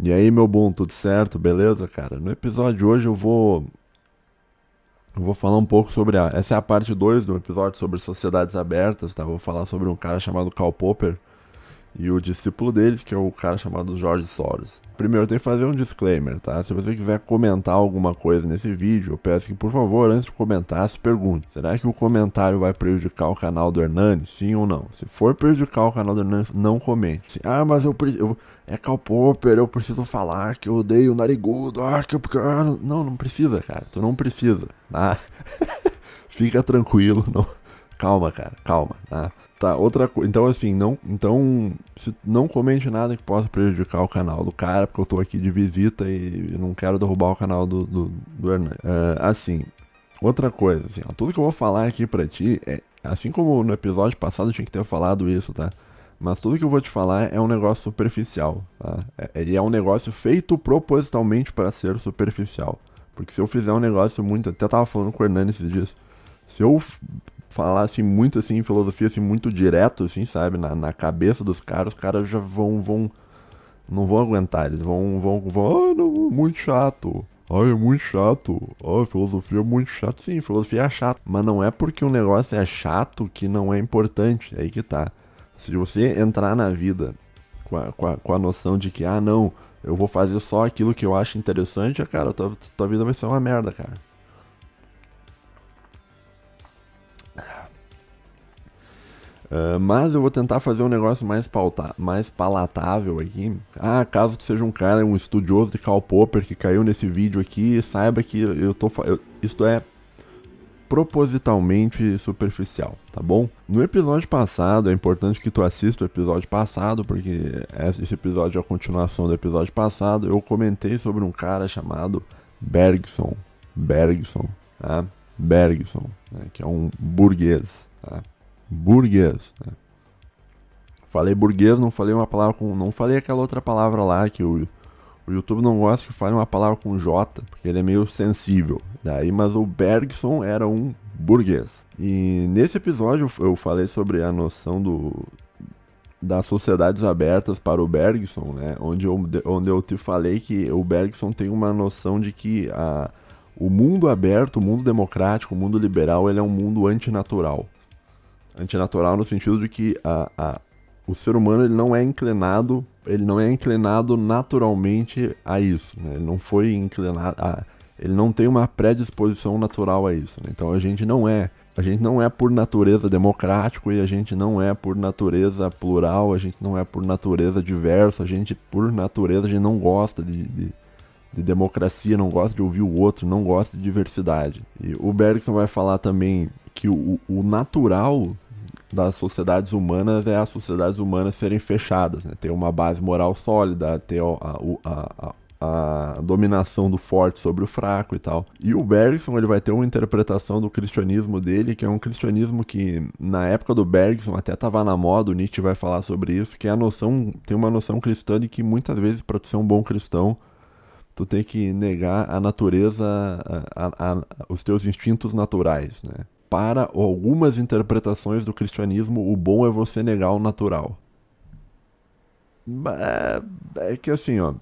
E aí, meu bom, tudo certo? Beleza, cara? No episódio de hoje eu vou eu vou falar um pouco sobre a essa é a parte 2 do episódio sobre sociedades abertas, tá? Vou falar sobre um cara chamado Karl Popper e o discípulo dele, que é o cara chamado Jorge Soros. Primeiro, tem que fazer um disclaimer, tá? Se você quiser comentar alguma coisa nesse vídeo, eu peço que, por favor, antes de comentar, se pergunte: será que o comentário vai prejudicar o canal do Hernani? Sim ou não? Se for prejudicar o canal do Hernani, não comente. Ah, mas eu, eu é Cal Popper, eu preciso falar que eu odeio o narigudo. Ah, que eu. Não, não precisa, cara. Tu não precisa, tá? Fica tranquilo, não. Calma, cara, calma, tá? Tá, outra coisa. Então, assim, não, então, não comente nada que possa prejudicar o canal do cara, porque eu tô aqui de visita e não quero derrubar o canal do, do, do. Uh, assim, outra coisa, assim, ó, tudo que eu vou falar aqui pra ti é. Assim como no episódio passado eu tinha que ter falado isso, tá? Mas tudo que eu vou te falar é um negócio superficial, tá? É, é um negócio feito propositalmente para ser superficial. Porque se eu fizer um negócio muito. Até tava falando com o esses dias. Se eu falar assim muito assim, filosofia assim muito direto assim, sabe, na, na cabeça dos caras, os caras já vão vão não vão aguentar, eles vão vão vão, ah, não, muito chato. Ai, é muito chato. Ai, filosofia é muito chato. Sim, filosofia é chato. Mas não é porque o negócio é chato que não é importante. É aí que tá. Se você entrar na vida com a, com a, com a noção de que, ah, não, eu vou fazer só aquilo que eu acho interessante, cara, tua, tua vida vai ser uma merda, cara. Uh, mas eu vou tentar fazer um negócio mais, pauta, mais palatável aqui. Ah, caso tu seja um cara, um estudioso de Karl Popper que caiu nesse vídeo aqui, saiba que eu tô. Eu, isto é propositalmente superficial, tá bom? No episódio passado, é importante que tu assista o episódio passado, porque esse episódio é a continuação do episódio passado. Eu comentei sobre um cara chamado Bergson. Bergson, tá? Bergson, né? que é um burguês, tá? Burguês. Né? Falei burguês, não falei uma palavra com. Não falei aquela outra palavra lá que o, o YouTube não gosta que fale uma palavra com J, porque ele é meio sensível. Daí, mas o Bergson era um burguês. E nesse episódio eu falei sobre a noção do, das sociedades abertas para o Bergson, né? Onde eu, onde eu te falei que o Bergson tem uma noção de que a, o mundo aberto, o mundo democrático, o mundo liberal, ele é um mundo antinatural antinatural no sentido de que a, a, o ser humano ele não é inclinado, ele não é inclinado naturalmente a isso, né? Ele não foi inclinado a, ele não tem uma predisposição natural a isso. Né? Então a gente não é, a gente não é por natureza democrático e a gente não é por natureza plural, a gente não é por natureza diversa, a gente por natureza a gente não gosta de, de, de democracia, não gosta de ouvir o outro, não gosta de diversidade. E o Bergson vai falar também que o, o natural das sociedades humanas é as sociedades humanas serem fechadas, né? ter uma base moral sólida, ter a, a, a, a, dominação do forte sobre o fraco e tal. E o Bergson ele vai ter uma interpretação do cristianismo dele, que é um cristianismo que na época do Bergson até estava na moda, o Nietzsche vai falar sobre isso, que é a noção, tem uma noção cristã de que muitas vezes para ser um bom cristão, tu tem que negar a natureza, os teus instintos naturais, né? Para algumas interpretações do cristianismo, o bom é você negar o natural. É, é que assim, ó.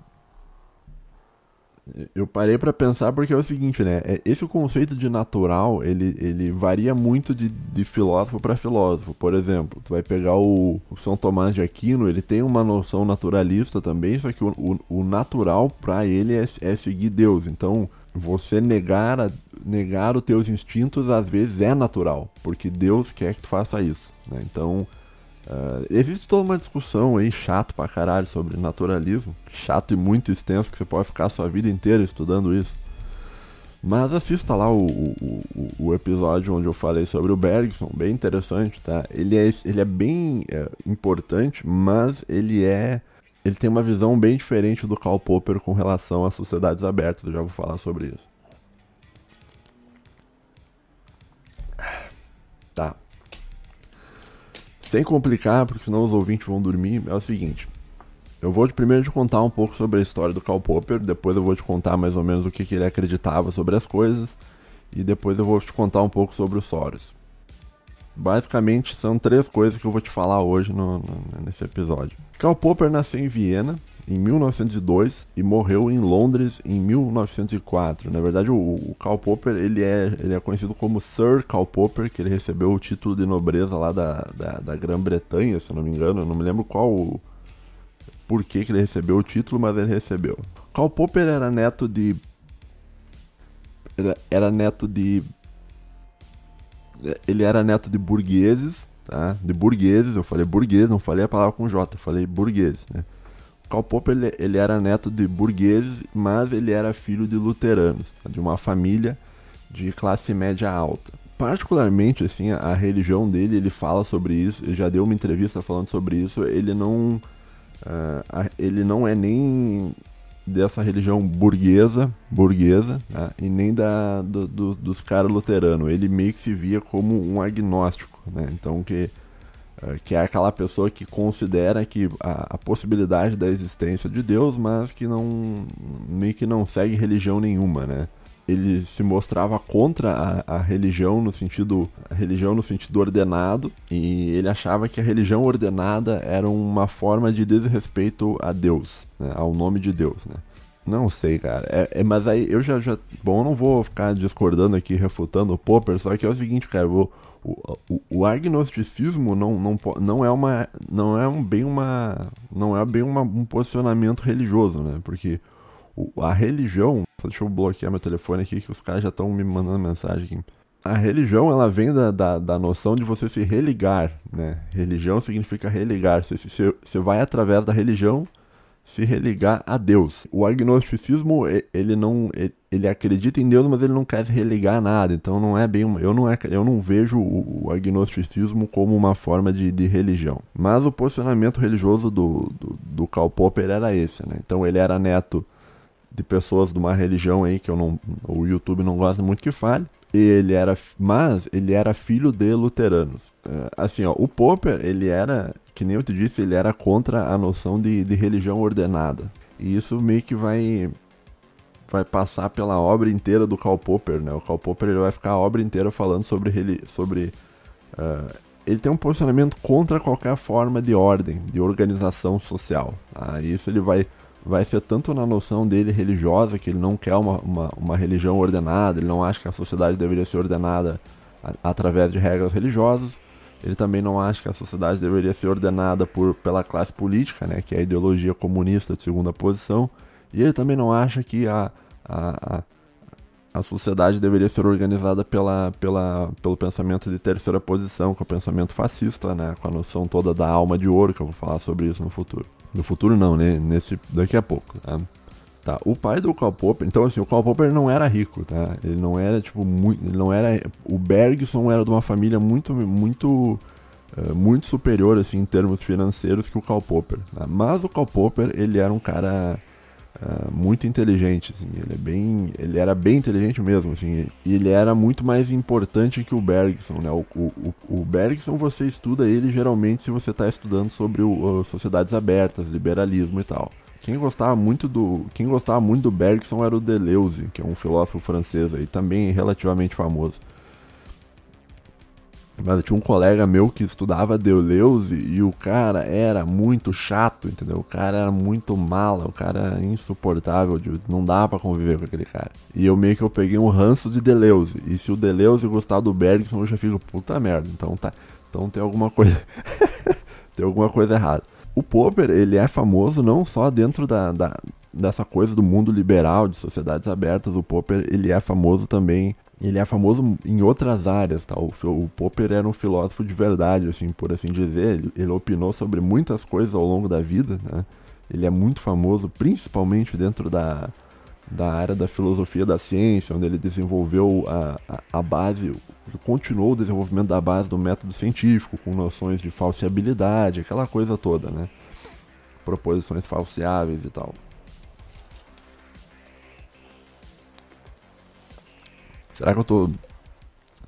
Eu parei para pensar porque é o seguinte, né? É, esse conceito de natural, ele, ele varia muito de, de filósofo para filósofo. Por exemplo, tu vai pegar o, o, São Tomás de Aquino, ele tem uma noção naturalista também, só que o, o, o natural para ele é, é seguir Deus. Então, você negar, a, negar os teus instintos às vezes é natural, porque Deus quer que tu faça isso. Né? Então, uh, existe toda uma discussão aí, chato pra caralho, sobre naturalismo. Chato e muito extenso, que você pode ficar a sua vida inteira estudando isso. Mas assista lá o, o, o, o episódio onde eu falei sobre o Bergson, bem interessante, tá? Ele é, ele é bem é, importante, mas ele é ele tem uma visão bem diferente do Karl Popper com relação às sociedades abertas. Eu já vou falar sobre isso. Tá. Sem complicar, porque senão os ouvintes vão dormir, é o seguinte. Eu vou primeiro te contar um pouco sobre a história do Karl Popper, depois eu vou te contar mais ou menos o que, que ele acreditava sobre as coisas, e depois eu vou te contar um pouco sobre o Soros. Basicamente, são três coisas que eu vou te falar hoje no, no, nesse episódio. Karl Popper nasceu em Viena, em 1902 e morreu em Londres em 1904. Na verdade, o, o Karl Popper ele é, ele é conhecido como Sir Karl Popper, que ele recebeu o título de nobreza lá da, da, da Grã-Bretanha, se eu não me engano. Eu não me lembro qual por que, que ele recebeu o título, mas ele recebeu. Karl Popper era neto de. Era, era neto de. Ele era neto de burgueses, tá? De burgueses, eu falei burguês, não falei a palavra com J, eu falei burgueses, né? Karl Popper ele, ele, era neto de burgueses, mas ele era filho de luteranos, de uma família de classe média alta. Particularmente, assim, a, a religião dele, ele fala sobre isso, ele já deu uma entrevista falando sobre isso, ele não, uh, ele não é nem dessa religião burguesa, burguesa, tá? e nem da, do, do, dos caras luteranos. Ele meio que se via como um agnóstico, né? Então que que é aquela pessoa que considera que a, a, possibilidade da existência de Deus, mas que não meio que não segue religião nenhuma, né? Ele se mostrava contra a, a religião no sentido religião no sentido ordenado e ele achava que a religião ordenada era uma forma de desrespeito a Deus, né? ao nome de Deus, né? Não sei, cara. É, é, mas aí eu já, já. Bom, eu não vou ficar discordando aqui, refutando o Popper, só que é o seguinte, cara. O, o, agnosticismo não, não, não é uma. Não é um, bem uma. Não é bem uma, um posicionamento religioso, né? Porque o, a religião. Deixa eu bloquear meu telefone aqui, que os caras já estão me mandando mensagem aqui. A religião, ela vem da, da, da, noção de você se religar, né? Religião significa religar. Você, você, você vai através da religião se religar a Deus. O agnosticismo, ele não ele acredita em Deus, mas ele não quer se religar a nada. Então não é bem, eu não é, eu não vejo o, agnosticismo como uma forma de, de religião. Mas o posicionamento religioso do, do, do Karl Popper era esse, né? Então ele era neto de pessoas de uma religião aí que eu não, o YouTube não gosta muito que fale. Ele era, mas ele era filho de luteranos. É, assim, ó, o Popper, ele era que nem eu te disse, ele era contra a noção de, de religião ordenada. E isso meio que vai vai passar pela obra inteira do Karl Popper, né? O Karl Popper ele vai ficar a obra inteira falando sobre sobre uh, ele tem um posicionamento contra qualquer forma de ordem, de organização social. Tá? Isso ele vai vai ser tanto na noção dele religiosa, que ele não quer uma, uma, uma religião ordenada, ele não acha que a sociedade deveria ser ordenada a, através de regras religiosas, ele também não acha que a sociedade deveria ser ordenada por, pela classe política, né, que é a ideologia comunista de segunda posição. E ele também não acha que a, a, a, a sociedade deveria ser organizada pela, pela, pelo pensamento de terceira posição, com o pensamento fascista, né, com a noção toda da alma de ouro, que eu vou falar sobre isso no futuro. No futuro não, né, nesse, daqui a pouco. Tá? Tá, o pai do Karl Popper, então assim, o Karl Popper não era rico, tá? Ele não era tipo muito, ele não era, o Bergson era de uma família muito muito uh, muito superior assim em termos financeiros que o Karl Popper, tá? Mas o Karl Popper, ele era um cara uh, muito inteligente, assim, ele é bem, ele era bem inteligente mesmo, assim, e ele era muito mais importante que o Bergson, né? O, o, o Bergson você estuda ele geralmente se você está estudando sobre o, sociedades abertas, liberalismo e tal. Quem gostava muito do, quem gostava muito do Bergson era o Deleuze, que é um filósofo francês aí, também relativamente famoso. Mas tinha um colega meu que estudava Deleuze e o cara era muito chato, entendeu? O cara era muito mala, o cara era insuportável, não dá para conviver com aquele cara. E eu meio que eu peguei um ranço de Deleuze. E se o Deleuze gostar do Bergson, eu já fico, puta merda. Então tá, então tem alguma coisa tem alguma coisa errada. O Popper, ele é famoso não só dentro da, da, dessa coisa do mundo liberal, de sociedades abertas, o Popper, ele é famoso também, ele é famoso em outras áreas, tá? O, o Popper era um filósofo de verdade, assim, por assim dizer, ele, ele opinou sobre muitas coisas ao longo da vida, né? Ele é muito famoso, principalmente dentro da, da área da filosofia da ciência, onde ele desenvolveu a, a, a base, continuou o desenvolvimento da base do método científico, com noções de falseabilidade, aquela coisa toda, né? Proposições falseáveis e tal. Será que eu tô.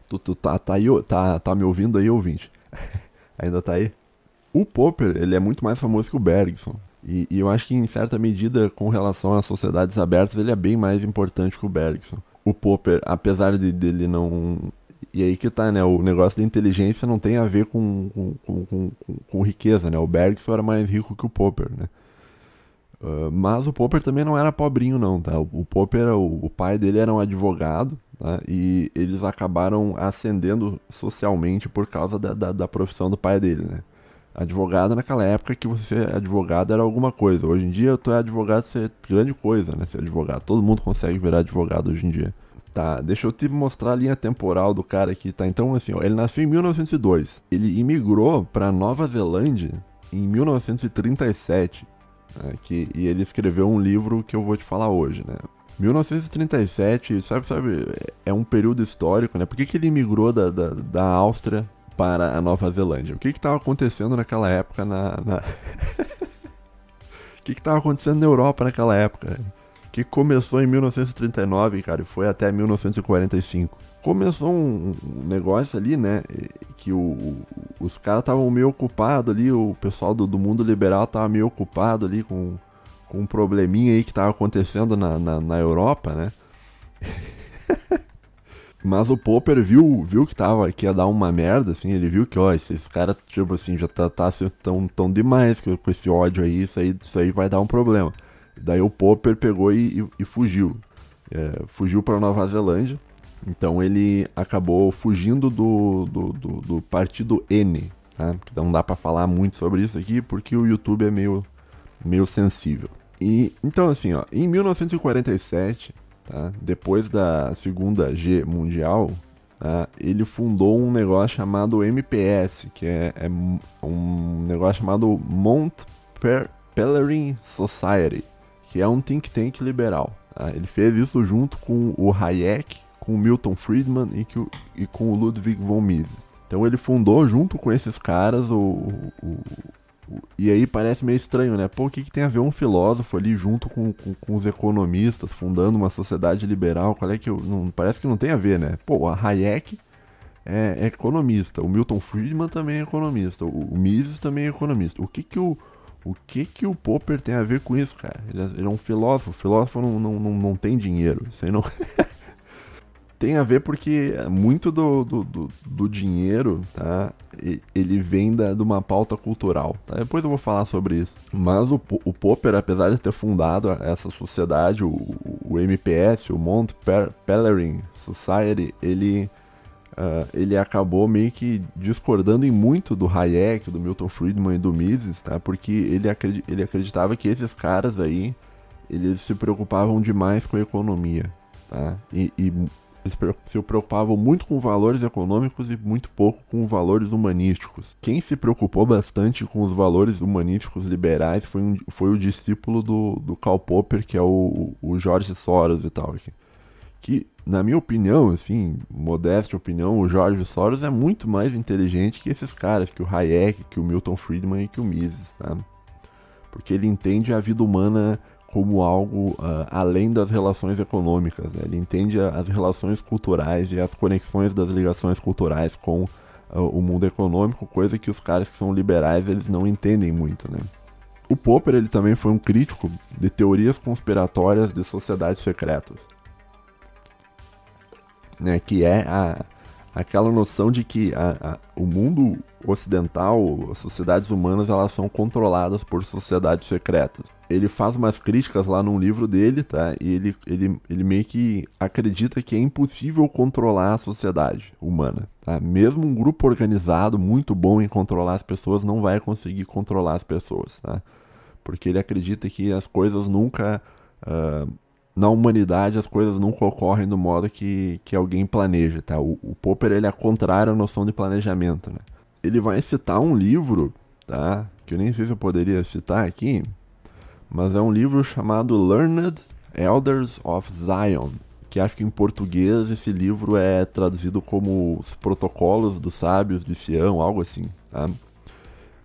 Tu, tu tá, tá, aí, tá, tá me ouvindo aí, ouvinte? Ainda tá aí? O Popper, ele é muito mais famoso que o Bergson. E, e, eu acho que, em certa medida, com relação às sociedades abertas, ele é bem mais importante que o Bergson. O Popper, apesar de dele não. E aí que tá, né? O negócio da inteligência não tem a ver com, com, com, com, com riqueza, né? O Bergson era mais rico que o Popper, né? Uh, mas o Popper também não era pobrinho, não, tá? O, o Popper, o, o, pai dele era um advogado, tá? E eles acabaram ascendendo socialmente por causa da, da, da, profissão do pai dele, né? Advogado naquela época que você advogado era alguma coisa. Hoje em dia, tu é advogado, você é grande coisa, né? Ser advogado. Todo mundo consegue virar advogado hoje em dia. Tá, deixa eu te mostrar a linha temporal do cara aqui, tá? Então, assim, ó, ele nasceu em 1902. Ele imigrou para Nova Zelândia em 1937 né, que, e ele escreveu um livro que eu vou te falar hoje, né? 1937, sabe, sabe, é um período histórico, né? Por que, que ele migrou da, da, da Áustria para a Nova Zelândia? O que estava acontecendo naquela época na... na... o que estava acontecendo na Europa naquela época? Que começou em 1939, cara, e foi até 1945 começou um, negócio ali, né? Que o, os caras estavam meio ocupados ali, o pessoal do, do, mundo liberal tava meio ocupado ali com, com um probleminha aí que tava acontecendo na, na, na Europa, né? Mas o Popper viu, viu que tava que ia dar uma merda, assim, ele viu que, ó, esses caras, tipo assim, já tá, tá assim, tão, tão demais com, com esse ódio aí isso, aí, isso aí vai dar um problema. Daí o Popper pegou e, e, e fugiu. É, fugiu para Nova Zelândia então ele acabou fugindo do, do, do, do partido N, tá? não dá para falar muito sobre isso aqui porque o YouTube é meio, meio sensível. E então assim, ó, em 1947, tá? depois da Segunda G Mundial, tá? ele fundou um negócio chamado MPS, que é, é um negócio chamado Mont Pelerin Society, que é um think tank liberal. Tá? Ele fez isso junto com o Hayek com o Milton Friedman e, que, e com o Ludwig von Mises. Então ele fundou junto com esses caras o, o, o, e aí parece meio estranho, né? Pô, o que, que tem a ver um filósofo ali junto com, com, com, os economistas, fundando uma sociedade liberal? Qual é que não parece que não tem a ver, né? Pô, a Hayek é, é economista, o Milton Friedman também é economista, o, Mises também é economista. O que que o o que que o Popper tem a ver com isso, cara? Ele é, ele é um filósofo, o filósofo não, não, não, não tem dinheiro. Isso aí não. tem a ver porque muito do, do, do, do dinheiro, tá? Ele vem da, de uma pauta cultural, tá? Depois eu vou falar sobre isso. Mas o, o Popper, apesar de ter fundado essa sociedade, o, o MPS, o Mont Pelerin Society, ele, uh, ele acabou meio que discordando em muito do Hayek, do Milton Friedman e do Mises, tá? Porque ele, ele acreditava que esses caras aí, eles se preocupavam demais com a economia, tá? E, e eles se preocupavam muito com valores econômicos e muito pouco com valores humanísticos. Quem se preocupou bastante com os valores humanísticos liberais foi, um, foi o discípulo do, do Karl Popper, que é o, o Jorge Soros e tal. Que, na minha opinião, assim, modesta opinião, o Jorge Soros é muito mais inteligente que esses caras, que o Hayek, que o Milton Friedman e que o Mises, tá? Porque ele entende a vida humana como algo uh, além das relações econômicas. Né? Ele entende as relações culturais e as conexões das ligações culturais com uh, o mundo econômico, coisa que os caras que são liberais eles não entendem muito. Né? O Popper ele também foi um crítico de teorias conspiratórias de sociedades secretas, né? que é a, aquela noção de que a, a, o mundo ocidental, as sociedades humanas, elas são controladas por sociedades secretas ele faz umas críticas lá num livro dele, tá? E ele, ele, ele meio que acredita que é impossível controlar a sociedade humana, tá? Mesmo um grupo organizado, muito bom em controlar as pessoas, não vai conseguir controlar as pessoas, tá? Porque ele acredita que as coisas nunca... Uh, na humanidade as coisas nunca ocorrem do modo que, que alguém planeja, tá? O, o Popper, ele é contrário à noção de planejamento, né? Ele vai citar um livro, tá? Que eu nem sei se eu poderia citar aqui, mas é um livro chamado Learned Elders of Zion, que acho que em português esse livro é traduzido como Os Protocolos dos Sábios de Sião, algo assim. Tá?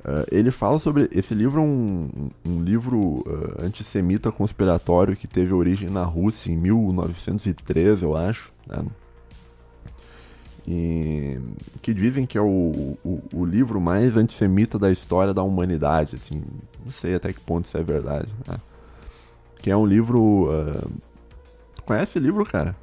Uh, ele fala sobre. Esse livro é um, um livro uh, antissemita conspiratório que teve origem na Rússia em 1913, eu acho. Tá? E, que dizem que é o, o, o, livro mais antissemita da história da humanidade, assim, não sei até que ponto isso é verdade, né? que é um livro, uh... tu conhece esse livro, cara?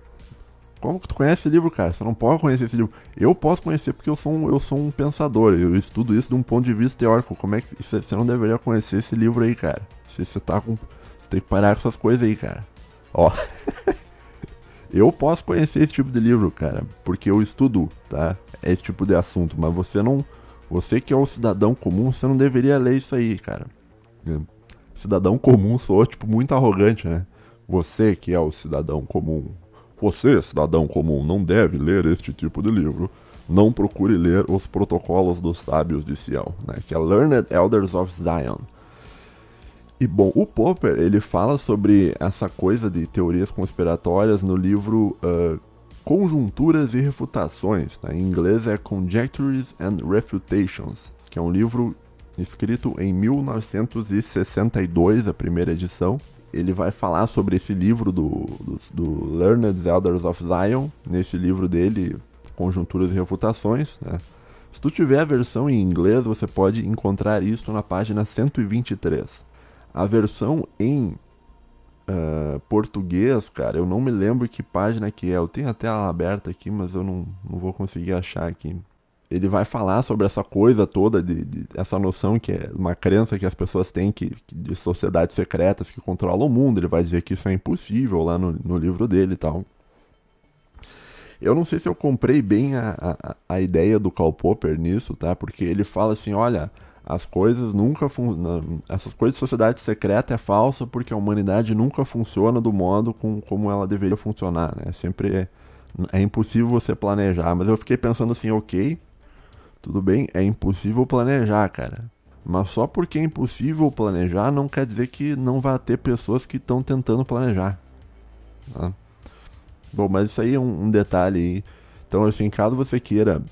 Como que tu conhece esse livro, cara? Você não pode conhecer esse livro. Eu posso conhecer porque eu sou um, eu sou um pensador, eu estudo isso de um ponto de vista teórico. Como é que você não deveria conhecer esse livro aí, cara? Se você tá com tem que parar com essas coisas aí, cara. Ó. eu posso conhecer esse tipo de livro, cara, porque eu estudo, tá? Esse tipo de assunto, mas você não. Você que é o cidadão comum, você não deveria ler isso aí, cara. Cidadão comum sou, tipo, muito arrogante, né? Você que é o cidadão comum. Você, cidadão comum, não deve ler este tipo de livro. Não procure ler os protocolos dos sábios de Sião, né? Que é Learned Elders of Zion. E bom, o Popper ele fala sobre essa coisa de teorias conspiratórias no livro uh, Conjunturas e Refutações. Né? Em inglês é Conjectures and Refutations, que é um livro escrito em 1962, a primeira edição. Ele vai falar sobre esse livro do, do, do Learned Elders of Zion. Nesse livro dele, Conjunturas e Refutações. Né? Se tu tiver a versão em inglês, você pode encontrar isso na página 123. A versão em uh, português, cara, eu não me lembro que página que é. Eu tenho até ela aberta aqui, mas eu não, não vou conseguir achar aqui. Ele vai falar sobre essa coisa toda, de, de essa noção que é uma crença que as pessoas têm que, que, de sociedades secretas que controlam o mundo. Ele vai dizer que isso é impossível lá no, no livro dele e tal. Eu não sei se eu comprei bem a, a, a ideia do Karl Popper nisso, tá? Porque ele fala assim, olha, as coisas nunca funcionam. Essas coisas de sociedade secreta é falsa porque a humanidade nunca funciona do modo com, como ela deveria funcionar, né? Sempre é, é impossível você planejar. Mas eu fiquei pensando assim, ok, tudo bem, é impossível planejar, cara. Mas só porque é impossível planejar não quer dizer que não vai ter pessoas que estão tentando planejar. Tá? Bom, mas isso aí é um, um detalhe aí. Então, assim, caso você queira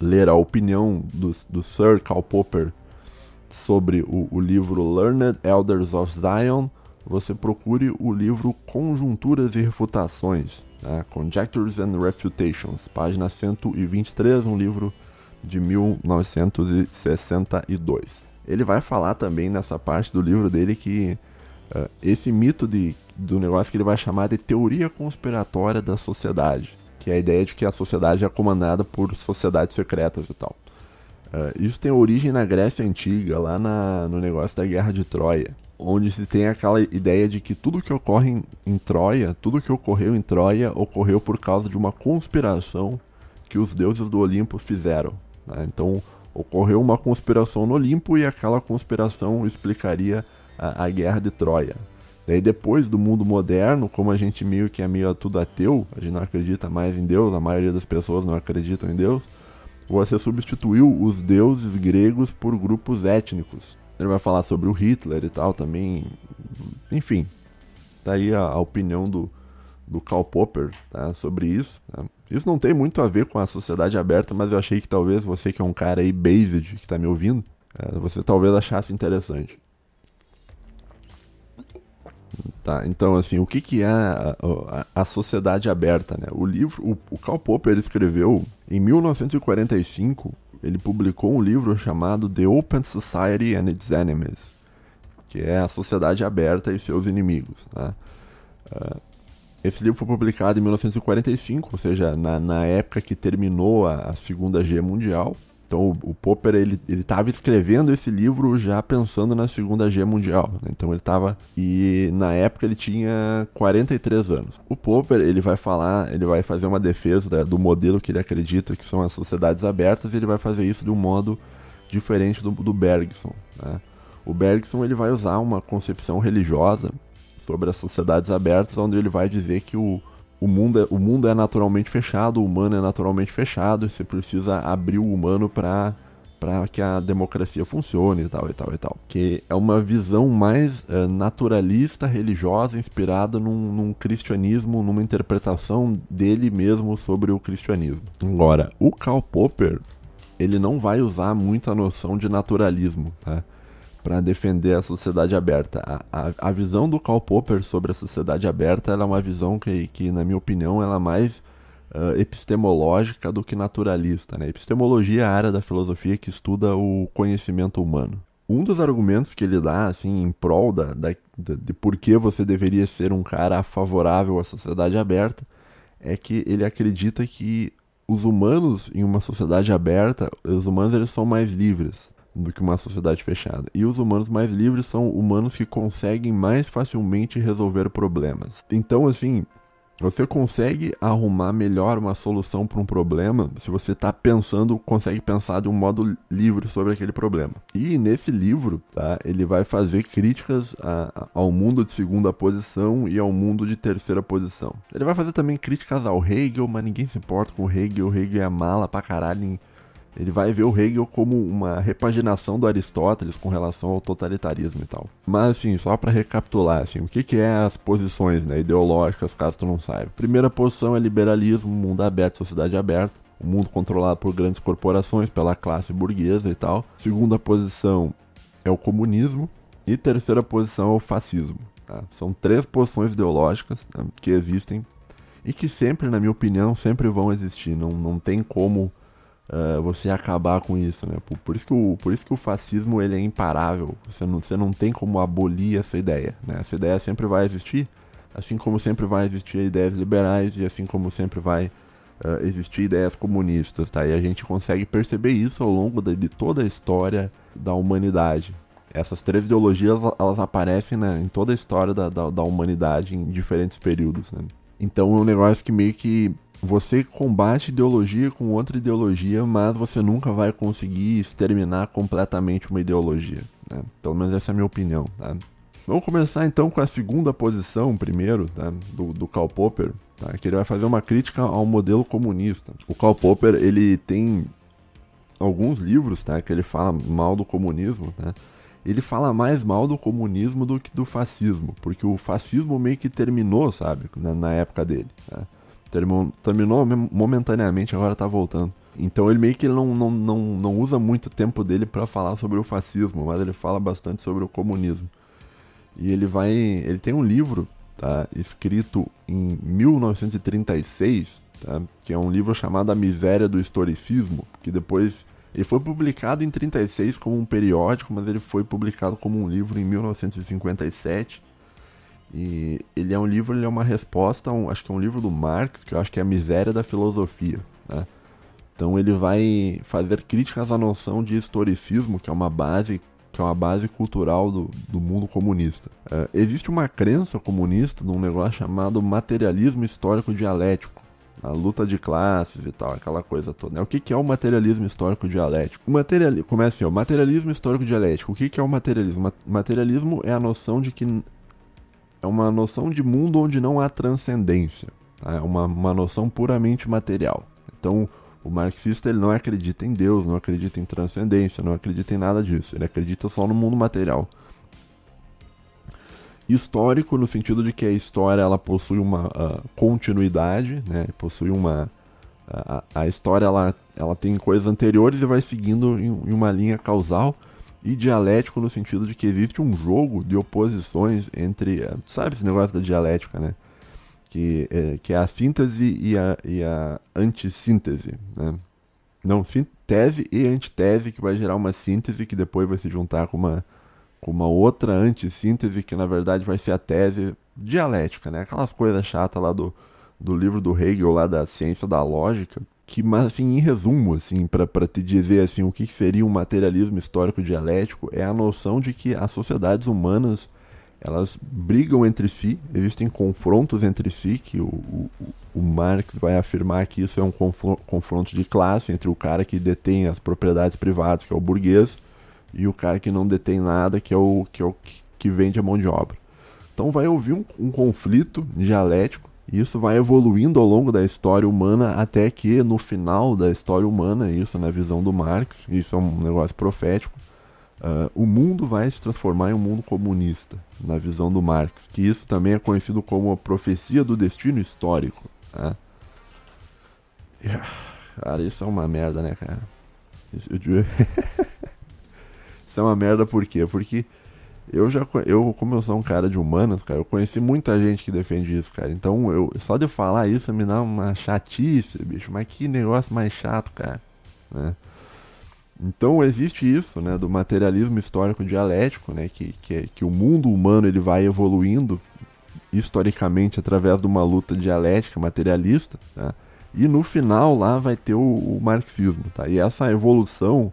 ler a opinião do, do Sir Karl Popper sobre o, o, livro Learned Elders of Zion, você procure o livro Conjunturas e Refutações, né? Conjectures and Refutations, página 123, um livro de 1962. Ele vai falar também nessa parte do livro dele que uh, esse mito de, do negócio que ele vai chamar de teoria conspiratória da sociedade que é a ideia de que a sociedade é comandada por sociedades secretas e tal. Uh, isso tem origem na Grécia Antiga, lá na, no negócio da Guerra de Troia, onde se tem aquela ideia de que tudo que ocorre em, em Troia, tudo que ocorreu em Troia, ocorreu por causa de uma conspiração que os deuses do Olimpo fizeram. Né? Então, ocorreu uma conspiração no Olimpo e aquela conspiração explicaria a, a Guerra de Troia. Daí depois do mundo moderno, como a gente meio que é meio tudo ateu, a gente não acredita mais em Deus, a maioria das pessoas não acreditam em Deus, você substituiu os deuses gregos por grupos étnicos. Ele vai falar sobre o Hitler e tal também. Enfim, tá aí a, a opinião do, do Karl Popper tá, sobre isso. Tá? Isso não tem muito a ver com a sociedade aberta, mas eu achei que talvez você que é um cara aí based, que está me ouvindo, é, você talvez achasse interessante. Tá, então assim, o que, que é a, a, a sociedade aberta, né? O livro, o, o Karl Popper escreveu em 1945, ele publicou um livro chamado The Open Society and Its Enemies, que é a sociedade aberta e seus inimigos, tá? Uh, esse livro foi publicado em 1945, ou seja, na, na época que terminou a, a Segunda Guerra Mundial, então o, Popper ele estava escrevendo esse livro já pensando na Segunda Guerra Mundial. Né? Então ele estava e na época ele tinha 43 anos. O Popper ele vai falar, ele vai fazer uma defesa da, do modelo que ele acredita que são as sociedades abertas. e Ele vai fazer isso de um modo diferente do, do Bergson. Né? O Bergson ele vai usar uma concepção religiosa sobre as sociedades abertas, onde ele vai dizer que o, o mundo, é, o mundo é naturalmente fechado, o humano é naturalmente fechado, você precisa abrir o humano para para que a democracia funcione e tal e tal e tal. Que é uma visão mais uh, naturalista, religiosa, inspirada num, num, cristianismo, numa interpretação dele mesmo sobre o cristianismo. Agora, o Karl Popper, ele não vai usar muita noção de naturalismo, tá? Para defender a sociedade aberta. A, a, a, visão do Karl Popper sobre a sociedade aberta é uma visão que, que, na minha opinião, ela é mais uh, epistemológica do que naturalista. Né? Epistemologia é a área da filosofia que estuda o conhecimento humano. Um dos argumentos que ele dá, assim, em prol da, da, de, de por que você deveria ser um cara favorável à sociedade aberta, é que ele acredita que os humanos em uma sociedade aberta, os humanos eles são mais livres do que uma sociedade fechada. E os humanos mais livres são humanos que conseguem mais facilmente resolver problemas. Então, assim, você consegue arrumar melhor uma solução para um problema se você está pensando, consegue pensar de um modo livre sobre aquele problema. E nesse livro, tá, ele vai fazer críticas a, ao mundo de segunda posição e ao mundo de terceira posição. Ele vai fazer também críticas ao Hegel, mas ninguém se importa com o Hegel. O Hegel é mala pra caralho ele vai ver o Hegel como uma repaginação do Aristóteles com relação ao totalitarismo e tal. Mas assim, só para recapitular, assim, o que, que é as posições né, ideológicas, caso tu não saiba. Primeira posição é liberalismo, mundo aberto, sociedade aberta. O mundo controlado por grandes corporações, pela classe burguesa e tal. Segunda posição é o comunismo. E terceira posição é o fascismo. Tá? São três posições ideológicas né, que existem e que sempre, na minha opinião, sempre vão existir. Não, não tem como uh, você acabar com isso, né? Por, por, isso que o, por isso que o fascismo ele é imparável. Você não, você não tem como abolir essa ideia, né? Essa ideia sempre vai existir, assim como sempre vai existir ideias liberais e assim como sempre vai uh, existir ideias comunistas, tá? E a gente consegue perceber isso ao longo de, de toda a história da humanidade. Essas três ideologias elas aparecem né, em toda a história da, da, da humanidade em diferentes períodos, né? Então é um negócio que meio que você combate ideologia com outra ideologia, mas você nunca vai conseguir exterminar completamente uma ideologia. Né? Pelo menos essa é a minha opinião. Tá? Vamos começar então com a segunda posição, primeiro, tá? do, do Karl Popper, tá? que ele vai fazer uma crítica ao modelo comunista. O Karl Popper ele tem alguns livros tá? que ele fala mal do comunismo. Tá? Ele fala mais mal do comunismo do que do fascismo, porque o fascismo meio que terminou, sabe, na, na época dele. Tá? Terminou, momentaneamente, agora tá voltando. Então ele meio que não, não, não, não usa muito tempo dele para falar sobre o fascismo, mas ele fala bastante sobre o comunismo. E ele vai. Ele tem um livro, tá? Escrito em 1936, tá? Que é um livro chamado A Miséria do Historicismo, que depois. Ele foi publicado em 36 como um periódico, mas ele foi publicado como um livro em 1957 e ele é um livro, ele é uma resposta, um, acho que é um livro do Marx, que eu acho que é a miséria da filosofia. Né? Então ele vai fazer críticas à noção de historicismo, que é uma base, que é uma base cultural do, do mundo comunista. É, existe uma crença comunista num negócio chamado materialismo histórico dialético. A luta de classes e tal, aquela coisa toda. Né? O que, que é o materialismo histórico dialético? O material... Começa assim, ó, materialismo histórico dialético. O que, que é o materialismo? Materialismo é a noção de que é uma noção de mundo onde não há transcendência. Tá? É uma, uma noção puramente material. Então, o marxista ele não acredita em Deus, não acredita em transcendência, não acredita em nada disso. Ele acredita só no mundo material. Histórico no sentido de que a história ela possui uma uh, continuidade, né? possui uma a, a história ela, ela tem coisas anteriores e vai seguindo em, em uma linha causal e dialético no sentido de que existe um jogo de oposições entre. Eh, sabe esse negócio da dialética, né? Que é, que é a síntese e a, e a antissíntese, né? Não, tese e antitese, que vai gerar uma síntese que depois vai se juntar com uma, com uma outra antissíntese, que na verdade vai ser a tese dialética, né? Aquelas coisas chatas lá do, do livro do Hegel, lá da ciência da lógica, que, mas assim, em resumo, assim, para te dizer assim, o que seria um materialismo histórico dialético, é a noção de que as sociedades humanas elas brigam entre si, existem confrontos entre si, que o, o, o Marx vai afirmar que isso é um confronto de classe entre o cara que detém as propriedades privadas, que é o burguês, e o cara que não detém nada, que é o que, é o, que vende a mão de obra. Então vai haver um, um conflito dialético isso vai evoluindo ao longo da história humana até que no final da história humana, isso na visão do Marx, isso é um negócio profético, uh, o mundo vai se transformar em um mundo comunista, na visão do Marx, que isso também é conhecido como a profecia do destino histórico. Tá? Cara, isso é uma merda, né, cara? Isso, eu... isso é uma merda por quê? Porque eu já, eu, como eu sou um cara de humanas, cara, eu conheci muita gente que defende isso, cara. Então, eu, só de falar isso me dá uma chatice, bicho. Mas que negócio mais chato, cara. Né? Então, existe isso, né, do materialismo histórico dialético, né, que, que, que o mundo humano ele vai evoluindo historicamente através de uma luta dialética materialista, tá? E no final lá vai ter o, o marxismo, tá? E essa evolução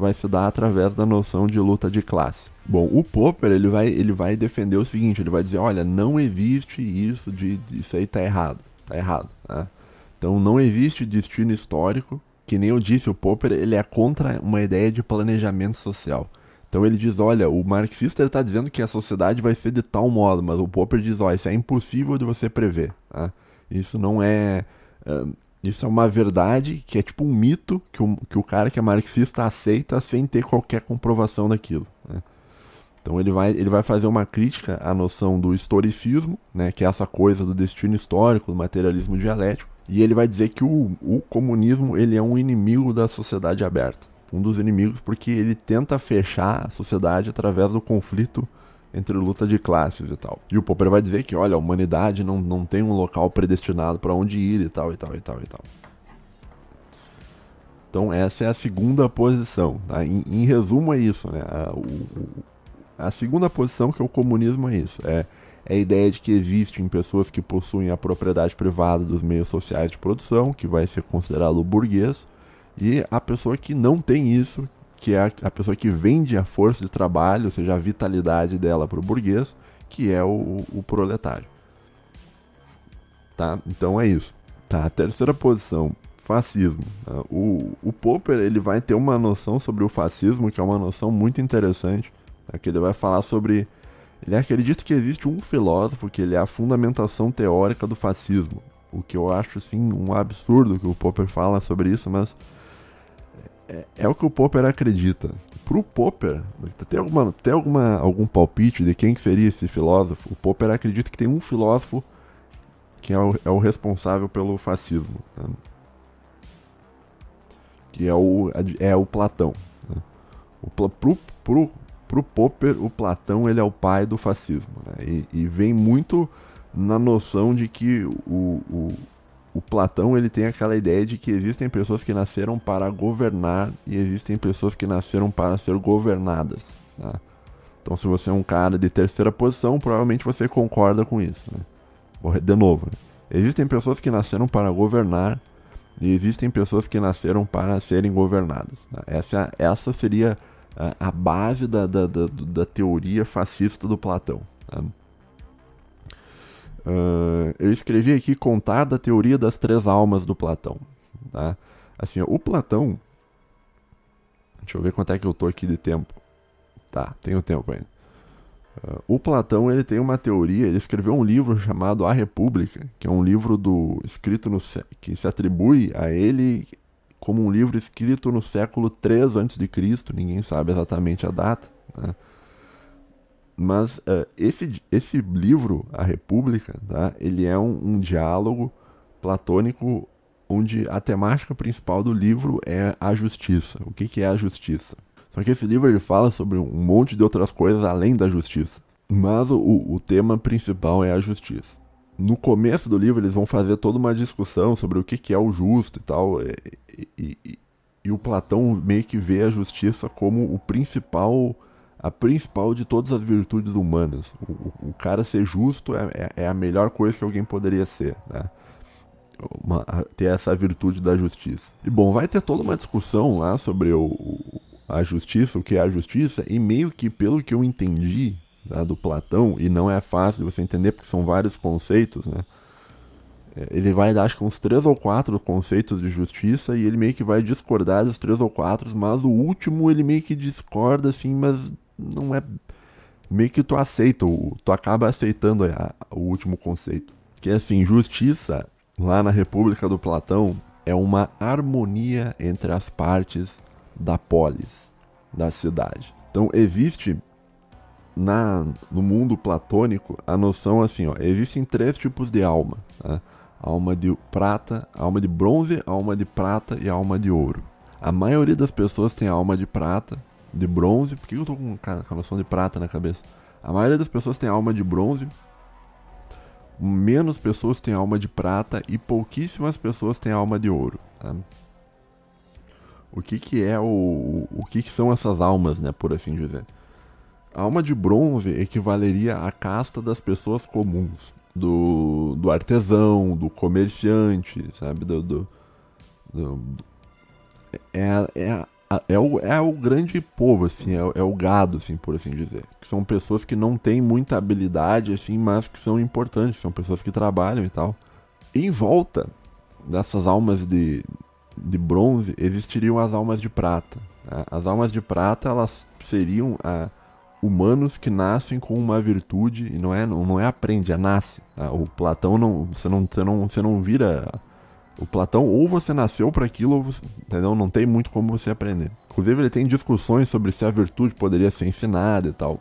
vai se dar através da noção de luta de classe. Bom, o Popper ele vai, ele vai defender o seguinte, ele vai dizer, olha, não existe isso de isso aí tá errado, tá errado, tá? Então não existe destino histórico, que nem eu disse, o Popper ele é contra uma ideia de planejamento social. Então ele diz, olha, o marxista está dizendo que a sociedade vai ser de tal modo, mas o Popper diz, olha, isso é impossível de você prever. Tá? Isso não é, isso é uma verdade que é tipo um mito que o, que o cara que é marxista aceita sem ter qualquer comprovação daquilo. Né? Então ele vai, ele vai fazer uma crítica à noção do historicismo, né, que é essa coisa do destino histórico, do materialismo dialético, e ele vai dizer que o, o comunismo ele é um inimigo da sociedade aberta um dos inimigos, porque ele tenta fechar a sociedade através do conflito entre luta de classes e tal. E o Popper vai dizer que, olha, a humanidade não, não tem um local predestinado para onde ir e tal, e tal, e tal, e tal. Então essa é a segunda posição. Tá? Em, em, resumo é isso, né? A, o, a, segunda posição que é o comunismo é isso. É, é a ideia de que existem pessoas que possuem a propriedade privada dos meios sociais de produção, que vai ser considerado burguês, e a pessoa que não tem isso, que é a, pessoa que vende a força de trabalho, ou seja, a vitalidade dela para o burguês, que é o, o proletário. Tá? Então é isso. Tá, a terceira posição, fascismo. Tá? O, o Popper ele vai ter uma noção sobre o fascismo que é uma noção muito interessante. Tá? Que ele vai falar sobre. Ele acredita que existe um filósofo que ele é a fundamentação teórica do fascismo. O que eu acho assim um absurdo que o Popper fala sobre isso, mas é, é o que o Popper acredita. Pro Popper, tem, alguma, tem alguma, algum palpite de quem que seria esse filósofo? O Popper acredita que tem um filósofo que é o, é o responsável pelo fascismo. Né? Que é o, é o Platão. Né? O, pro, pro, pro Popper, o Platão ele é o pai do fascismo. Né? E, e, vem muito na noção de que o, o, o Platão ele tem aquela ideia de que existem pessoas que nasceram para governar e existem pessoas que nasceram para ser governadas. Tá? Então, se você é um cara de terceira posição, provavelmente você concorda com isso. Né? De novo, né? existem pessoas que nasceram para governar e existem pessoas que nasceram para serem governadas. Tá? Essa, essa seria a, a base da, da, da, da, teoria fascista do Platão. Tá? Uh, eu escrevi aqui contar da teoria das três almas do Platão. Tá? Assim, ó, o Platão. Deixa eu ver quanto é que eu tô aqui de tempo. Tá, tenho tempo ainda. Uh, o Platão ele tem uma teoria, ele escreveu um livro chamado A República, que é um livro do escrito no que se atribui a ele como um livro escrito no século 3 a.C., ninguém sabe exatamente a data. Né? Mas uh, esse, esse livro, A República, tá? ele é um, um, diálogo platônico onde a temática principal do livro é a justiça. O que, que é a justiça? Só que esse livro ele fala sobre um monte de outras coisas além da justiça. Mas o, o tema principal é a justiça. No começo do livro eles vão fazer toda uma discussão sobre o que, que é o justo e tal. E, e, e, e o Platão meio que vê a justiça como o principal a principal de todas as virtudes humanas. O, o cara ser justo é, é, é, a melhor coisa que alguém poderia ser, né? Uma, ter essa virtude da justiça. E bom, vai ter toda uma discussão lá sobre o, o, a justiça, o que é a justiça, e meio que pelo que eu entendi tá, do Platão, e não é fácil você entender porque são vários conceitos, né? É, ele vai dar acho que uns três ou quatro conceitos de justiça e ele meio que vai discordar dos três ou quatro, mas o último ele meio que discorda assim, mas não é meio que tu aceita, tu acaba aceitando a, o último conceito. Que é assim, justiça, lá na República do Platão, é uma harmonia entre as partes da polis, da cidade. Então existe na, no mundo platônico a noção assim, ó, existem três tipos de alma. Tá? Alma de prata, alma de bronze, alma de prata e alma de ouro. A maioria das pessoas tem alma de prata, de bronze. Por que eu tô com, noção de prata na cabeça? A maioria das pessoas tem alma de bronze. Menos pessoas têm alma de prata e pouquíssimas pessoas têm alma de ouro. Tá? O que, que é o. O que, que são essas almas, né? Por assim dizer. A alma de bronze equivaleria à casta das pessoas comuns. Do, do artesão, do comerciante, sabe? Do, do, do é, é é, o, é o grande povo, assim, é, é, o gado, assim, por assim dizer. Que são pessoas que não têm muita habilidade, assim, mas que são importantes, são pessoas que trabalham e tal. Em volta dessas almas de, de bronze existiriam as almas de prata. Né? As almas de prata, elas seriam a, humanos que nascem com uma virtude, e não é, não, não é aprende, é nasce. Tá? O Platão não você, não. você não. você não vira. O Platão, ou você nasceu para aquilo, ou você, entendeu? Não tem muito como você aprender. Inclusive, ele tem discussões sobre se a virtude poderia ser ensinada e tal.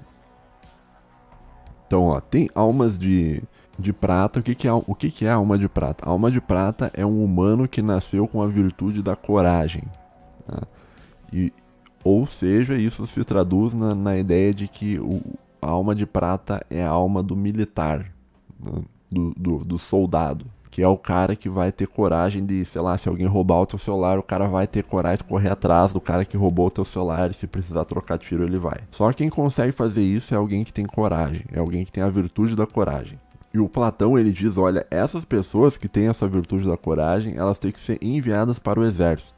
Então, ó, tem almas de, de prata. O que, que, é, o que, que é alma de prata? Alma de prata é um humano que nasceu com a virtude da coragem. Tá? E, ou seja, isso se traduz na, na ideia de que o, a alma de prata é a alma do militar, né? do, do, do, soldado, que é o cara que vai ter coragem de, sei lá, se alguém roubar o teu celular, o cara vai ter coragem de correr atrás do cara que roubou o teu celular e se precisar trocar tiro ele vai. Só quem consegue fazer isso é alguém que tem coragem, é alguém que tem a virtude da coragem. E o Platão ele diz, olha, essas pessoas que têm essa virtude da coragem, elas têm que ser enviadas para o exército,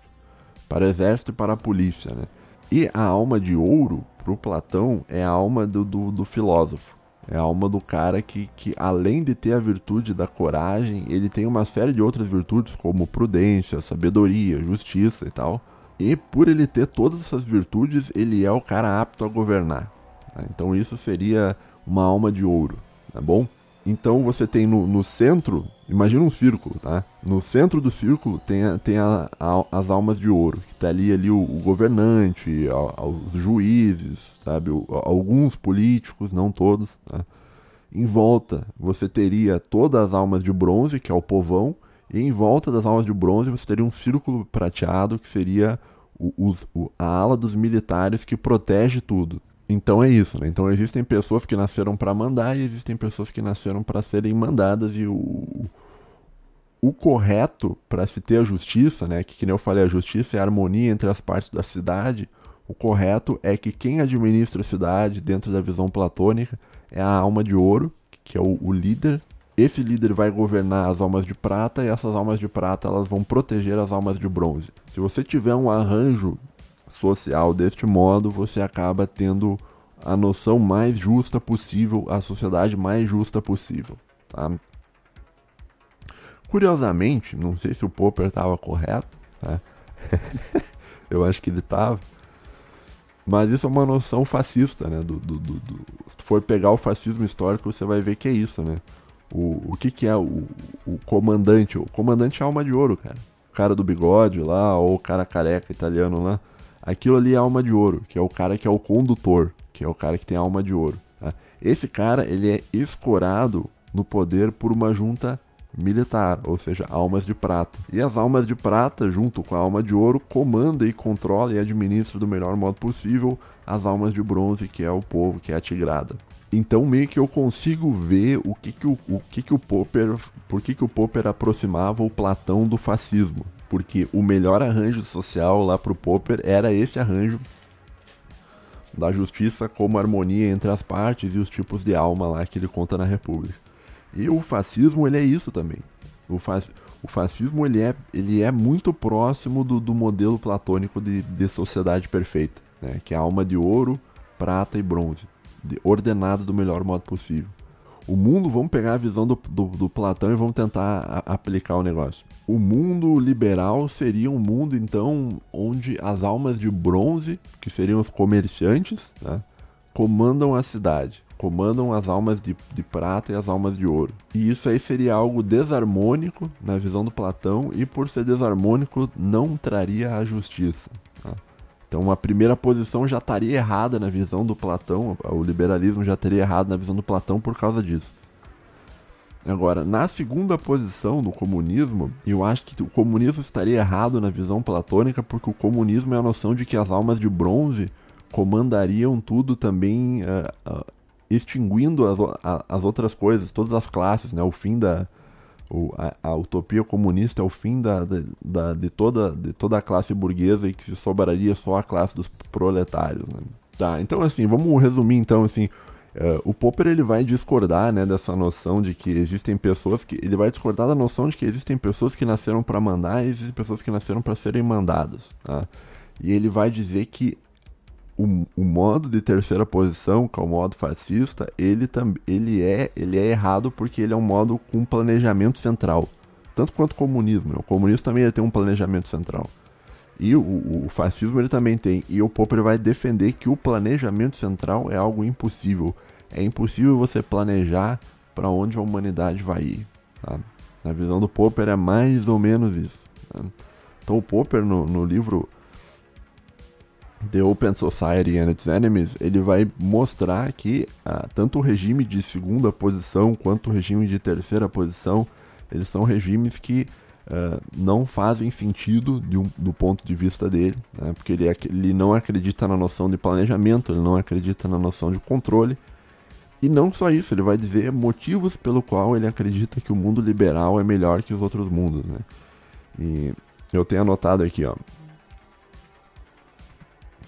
para o exército e para a polícia, né? E a alma de ouro, para o Platão, é a alma do, do, do, filósofo. É a alma do cara que, que, além de ter a virtude da coragem, ele tem uma série de outras virtudes, como prudência, sabedoria, justiça e tal. E por ele ter todas essas virtudes, ele é o cara apto a governar. Tá? Então isso seria uma alma de ouro, tá bom? Então você tem no, no, centro, imagina um círculo, tá? No centro do círculo tem, a, tem a, a, as almas de ouro, que tá ali, ali o, o governante, os juízes, sabe? O, alguns políticos, não todos, tá? Em volta você teria todas as almas de bronze, que é o povão, e em volta das almas de bronze você teria um círculo prateado, que seria o, o, a ala dos militares que protege tudo. Então é isso, né? Então existem pessoas que nasceram para mandar e existem pessoas que nasceram para serem mandadas e o o correto para se ter a justiça, né? Que, que nem eu falei, a justiça é a harmonia entre as partes da cidade. O correto é que quem administra a cidade, dentro da visão platônica, é a alma de ouro, que é o, o líder. Esse líder vai governar as almas de prata e essas almas de prata elas vão proteger as almas de bronze. Se você tiver um arranjo social deste modo, você acaba tendo a noção mais justa possível, a sociedade mais justa possível. Tá? Curiosamente, não sei se o Popper estava correto, tá? eu acho que ele estava, mas isso é uma noção fascista, né? Do, do, do, do, se tu for pegar o fascismo histórico, você vai ver que é isso, né? O, o que, que é o, o comandante? O comandante é alma de ouro, cara. O cara do bigode lá, ou o cara careca italiano lá. Aquilo ali é alma de ouro, que é o cara que é o condutor, que é o cara que tem alma de ouro. Tá? Esse cara, ele é escorado no poder por uma junta militar, ou seja, almas de prata. E as almas de prata, junto com a alma de ouro, comanda e controla e administra do melhor modo possível as almas de bronze, que é o povo, que é a tigrada. Então meio que eu consigo ver o que que o, o que que o Popper, por que que o Popper aproximava o Platão do fascismo, porque o melhor arranjo social lá pro Popper era esse arranjo da justiça como harmonia entre as partes e os tipos de alma lá que ele conta na República. E o fascismo ele é isso também. O, o fascismo ele é, ele é muito próximo do, do modelo platônico de, de sociedade perfeita, né? que é a alma de ouro, prata e bronze, de, ordenado do melhor modo possível o mundo, vamos pegar a visão do, do, do Platão e vamos tentar a, aplicar o negócio. O mundo liberal seria um mundo, então, onde as almas de bronze, que seriam os comerciantes, né, comandam a cidade, comandam as almas de, de prata e as almas de ouro. E isso aí seria algo desarmônico na visão do Platão, e por ser desarmônico, não traria a justiça. Então a primeira posição já estaria errada na visão do Platão, o liberalismo já teria errado na visão do Platão por causa disso. Agora, na segunda posição do comunismo, eu acho que o comunismo estaria errado na visão platônica, porque o comunismo é a noção de que as almas de bronze comandariam tudo também, uh, uh, extinguindo as, as outras coisas, todas as classes, né? o fim da, o, a, a, utopia comunista é o fim da, da, de, toda, de toda a classe burguesa e que se sobraria só a classe dos proletários. Né? Tá, então assim, vamos resumir então assim. Uh, o Popper ele vai discordar né, dessa noção de que existem pessoas que. Ele vai discordar da noção de que existem pessoas que nasceram para mandar e existem pessoas que nasceram para serem mandadas. Tá? E ele vai dizer que o, o modo de terceira posição, que é o modo fascista, ele, tam, ele, é, ele é errado porque ele é um modo com planejamento central. Tanto quanto o comunismo. Né? O comunismo também tem um planejamento central. E o, o, fascismo ele também tem. E o Popper vai defender que o planejamento central é algo impossível. É impossível você planejar para onde a humanidade vai ir. Tá? Na visão do Popper é mais ou menos isso. Tá? Então o Popper no, no livro The Open Society and Its Enemies, ele vai mostrar que ah, tanto o regime de segunda posição quanto o regime de terceira posição, eles são regimes que uh, não fazem sentido um, do ponto de vista dele, né, porque ele, ele não acredita na noção de planejamento, ele não acredita na noção de controle, e não só isso, ele vai dizer motivos pelo qual ele acredita que o mundo liberal é melhor que os outros mundos, né. E eu tenho anotado aqui, ó,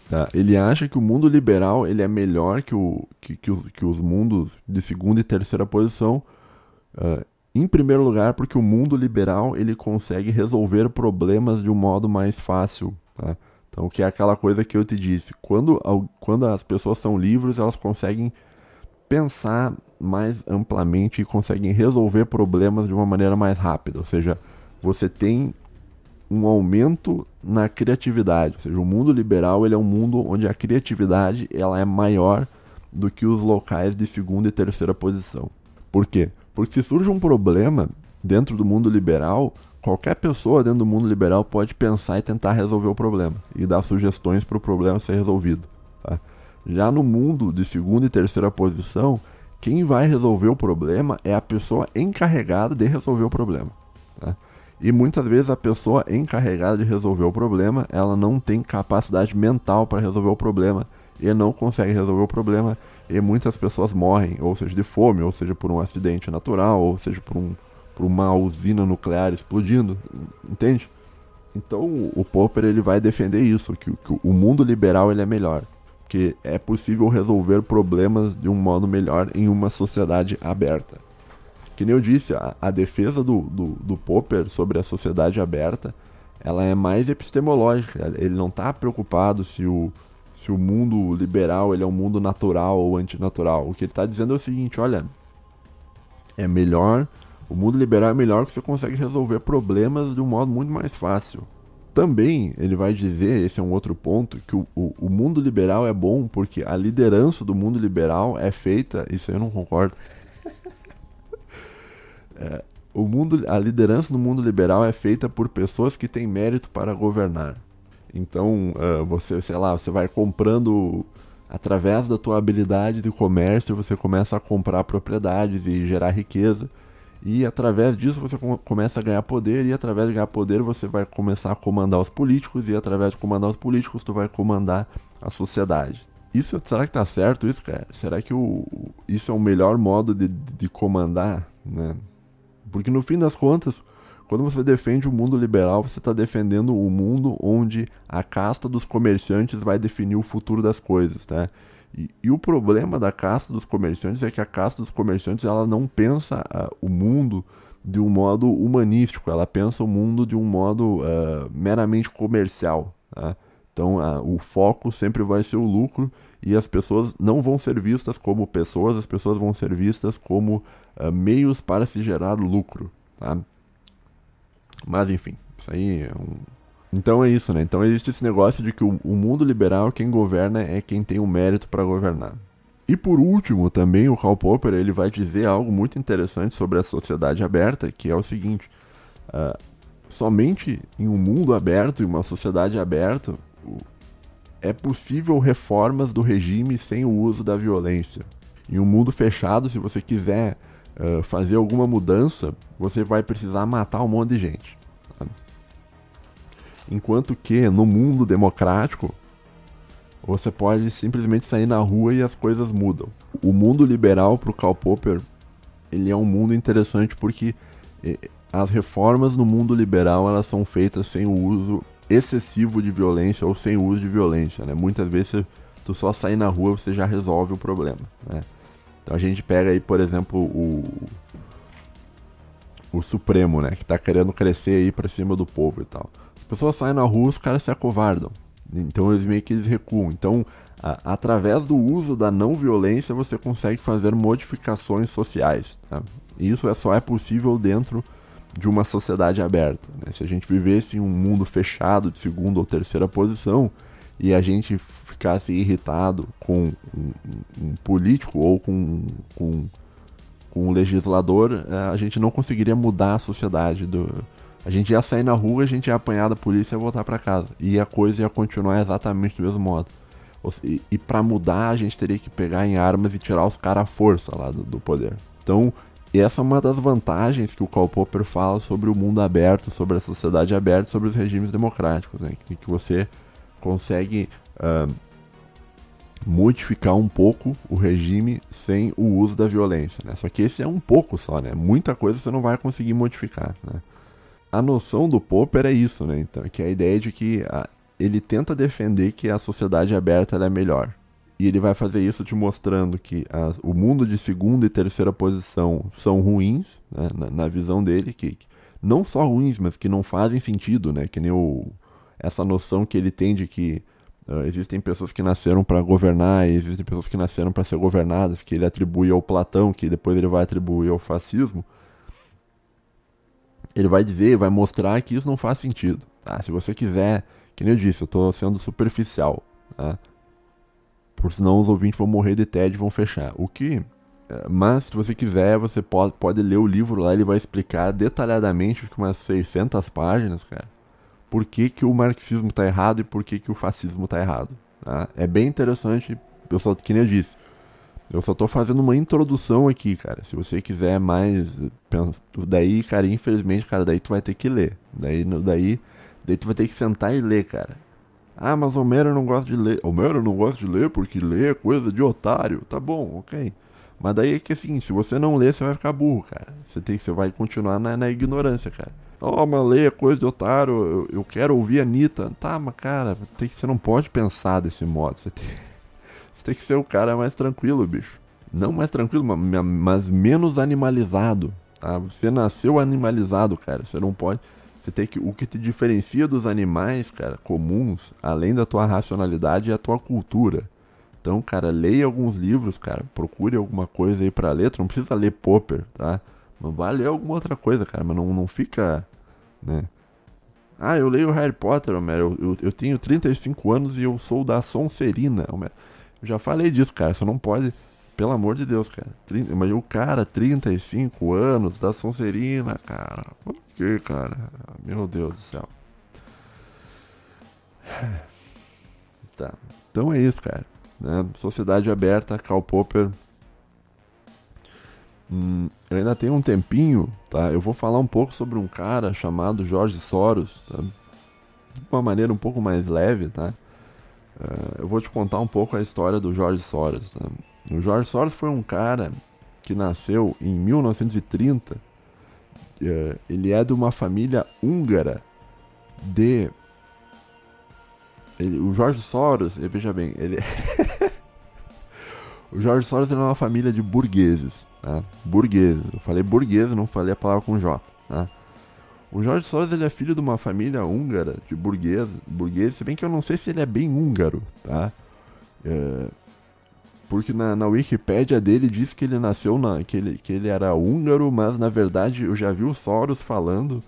Tá? Ele acha que o mundo liberal ele é melhor que, o, que, que, os, que os mundos de segunda e terceira posição. Uh, em primeiro lugar, porque o mundo liberal ele consegue resolver problemas de um modo mais fácil. Tá? Então, que é aquela coisa que eu te disse. Quando, quando as pessoas são livres, elas conseguem pensar mais amplamente e conseguem resolver problemas de uma maneira mais rápida. Ou seja, você tem um aumento na criatividade. Ou seja, o mundo liberal ele é um mundo onde a criatividade ela é maior do que os locais de segunda e terceira posição. Por quê? Porque se surge um problema dentro do mundo liberal, qualquer pessoa dentro do mundo liberal pode pensar e tentar resolver o problema e dar sugestões para o problema ser resolvido. Tá? Já no mundo de segunda e terceira posição, quem vai resolver o problema é a pessoa encarregada de resolver o problema. Tá? E muitas vezes a pessoa encarregada de resolver o problema, ela não tem capacidade mental para resolver o problema e não consegue resolver o problema e muitas pessoas morrem, ou seja, de fome, ou seja, por um acidente natural, ou seja, por, um, por uma usina nuclear explodindo, entende? Então o Popper ele vai defender isso, que, que o mundo liberal ele é melhor, que é possível resolver problemas de um modo melhor em uma sociedade aberta que nem eu disse, a, a defesa do, do, do, Popper sobre a sociedade aberta, ela é mais epistemológica. Ele não está preocupado se o, se o mundo liberal ele é um mundo natural ou antinatural. O que ele está dizendo é o seguinte, olha, é melhor, o mundo liberal é melhor que você consegue resolver problemas de um modo muito mais fácil. Também ele vai dizer, esse é um outro ponto, que o, o, o mundo liberal é bom porque a liderança do mundo liberal é feita, isso eu não concordo, é, o mundo, a liderança no mundo liberal é feita por pessoas que têm mérito para governar. Então, uh, você, sei lá, você vai comprando através da tua habilidade de comércio, você começa a comprar propriedades e gerar riqueza. E através disso você começa a ganhar poder, e através de ganhar poder você vai começar a comandar os políticos, e através de comandar os políticos tu vai comandar a sociedade. Isso, será que tá certo isso, cara? Será que o, isso é o melhor modo de, de comandar, né? Porque no fim das contas, quando você defende o mundo liberal, você está defendendo o um mundo onde a casta dos comerciantes vai definir o futuro das coisas, tá? E, e, o problema da casta dos comerciantes é que a casta dos comerciantes ela não pensa uh, o mundo de um modo humanístico, ela pensa o mundo de um modo uh, meramente comercial. Tá? Então uh, o foco sempre vai ser o lucro e as pessoas não vão ser vistas como pessoas, as pessoas vão ser vistas como uh, meios para se gerar lucro, tá? Mas enfim, isso aí é um... Então é isso, né? Então existe esse negócio de que o, o mundo liberal, quem governa é quem tem o mérito para governar. E por último, também o Karl Popper ele vai dizer algo muito interessante sobre a sociedade aberta, que é o seguinte: uh, somente em um mundo aberto e uma sociedade aberta é possível reformas do regime sem o uso da violência. Em um mundo fechado, se você quiser uh, fazer alguma mudança, você vai precisar matar um monte de gente. Tá? Enquanto que no mundo democrático, você pode simplesmente sair na rua e as coisas mudam. O mundo liberal para o Karl Popper, ele é um mundo interessante porque eh, as reformas no mundo liberal elas são feitas sem o uso excessivo de violência ou sem uso de violência, né? Muitas vezes tu só sair na rua você já resolve o problema, né? Então a gente pega aí, por exemplo, o o Supremo, né, que tá querendo crescer aí para cima do povo e tal. As pessoas saem na rua, os caras se acovardam. Então eles meio que recuam. Então, a, através do uso da não violência, você consegue fazer modificações sociais. Tá? Isso é, só é possível dentro de uma sociedade aberta. Né? Se a gente vivesse em um mundo fechado de segunda ou terceira posição e a gente ficasse irritado com um, um político ou com, com, com um legislador, é, a gente não conseguiria mudar a sociedade. Do... A gente ia sair na rua, a gente ia apanhar da polícia e voltar para casa. E a coisa ia continuar exatamente do mesmo modo. E, e para mudar, a gente teria que pegar em armas e tirar os caras à força lá do, do poder. Então, e essa é uma das vantagens que o Karl Popper fala sobre o mundo aberto, sobre a sociedade aberta, sobre os regimes democráticos, né? que, você consegue uh, modificar um pouco o regime sem o uso da violência. Né? Só que esse é um pouco só, né? Muita coisa você não vai conseguir modificar. Né? A noção do Popper é isso, né? Então, que é a ideia de que a, ele tenta defender que a sociedade aberta é melhor. E ele vai fazer isso te mostrando que a, o mundo de segunda e terceira posição são ruins, né, na, na, visão dele, que, que, não só ruins, mas que não fazem sentido, né? Que nem o, essa noção que ele tem de que uh, existem pessoas que nasceram para governar e existem pessoas que nasceram para ser governadas, que ele atribui ao Platão, que depois ele vai atribuir ao fascismo. Ele vai dizer, vai mostrar que isso não faz sentido. Tá? Se você quiser, que nem eu disse, eu estou sendo superficial. Tá? Por senão os ouvintes vão morrer de tédio e vão fechar. O que. É, mas, se você quiser, você pode, pode ler o livro lá, ele vai explicar detalhadamente, com umas 600 páginas, cara, por que, que o marxismo está errado e por que, que o fascismo está errado. Tá? É bem interessante, eu só, que nem eu disse, eu só tô fazendo uma introdução aqui, cara. Se você quiser mais, daí, cara, infelizmente, cara, daí tu vai ter que ler. Daí, daí, daí tu vai ter que sentar e ler, cara. Ah, mas Homero não gosta de ler. Homero não gosta de ler porque ler é coisa de otário. Tá bom, ok. Mas daí é que assim, se você não ler, você vai ficar burro, cara. Você, tem, você vai continuar na, na ignorância, cara. Oh, mas ler é coisa de otário, eu, eu quero ouvir a Anitta. Tá, mas cara, tem você não pode pensar desse modo. Você tem, você tem que ser o cara mais tranquilo, bicho. Não mais tranquilo, mas, mas menos animalizado. Tá? Você nasceu animalizado, cara. Você não pode. Você tem que. O que te diferencia dos animais, cara, comuns, além da tua racionalidade, é a tua cultura. Então, cara, leia alguns livros, cara. Procure alguma coisa aí pra ler. Tu não precisa ler Popper, tá? Mas vai ler alguma outra coisa, cara. Mas não, não fica. né? Ah, eu leio Harry Potter, Homero. Eu, eu, eu tenho 35 anos e eu sou da Sonserina, Homero. Eu já falei disso, cara. Você não pode. Pelo amor de Deus, cara. Mas o cara, 35 anos, da Sonserina, cara. Por que, cara? Meu Deus do céu. Tá. Então é isso, cara. Né? Sociedade aberta, Karl Popper. Hum, eu ainda tenho um tempinho, tá? Eu vou falar um pouco sobre um cara chamado Jorge Soros, tá? De uma maneira um pouco mais leve, tá? Uh, eu vou te contar um pouco a história do Jorge Soros. Tá? O Jorge Soros foi um cara que nasceu em 1930. Eh, ele é de uma família húngara de. Ele, o Jorge Soros, veja bem, ele. o Jorge Soros é uma família de burgueses. Tá? Burgueses. Eu falei burguês, não falei a palavra com J. Tá? O Jorge Soros ele é filho de uma família húngara, de burgueses, burgueses, se bem que eu não sei se ele é bem húngaro, tá? É, porque na, na Wikipédia dele diz que ele nasceu na. Que ele, que ele era húngaro, mas na verdade eu já vi o Soros falando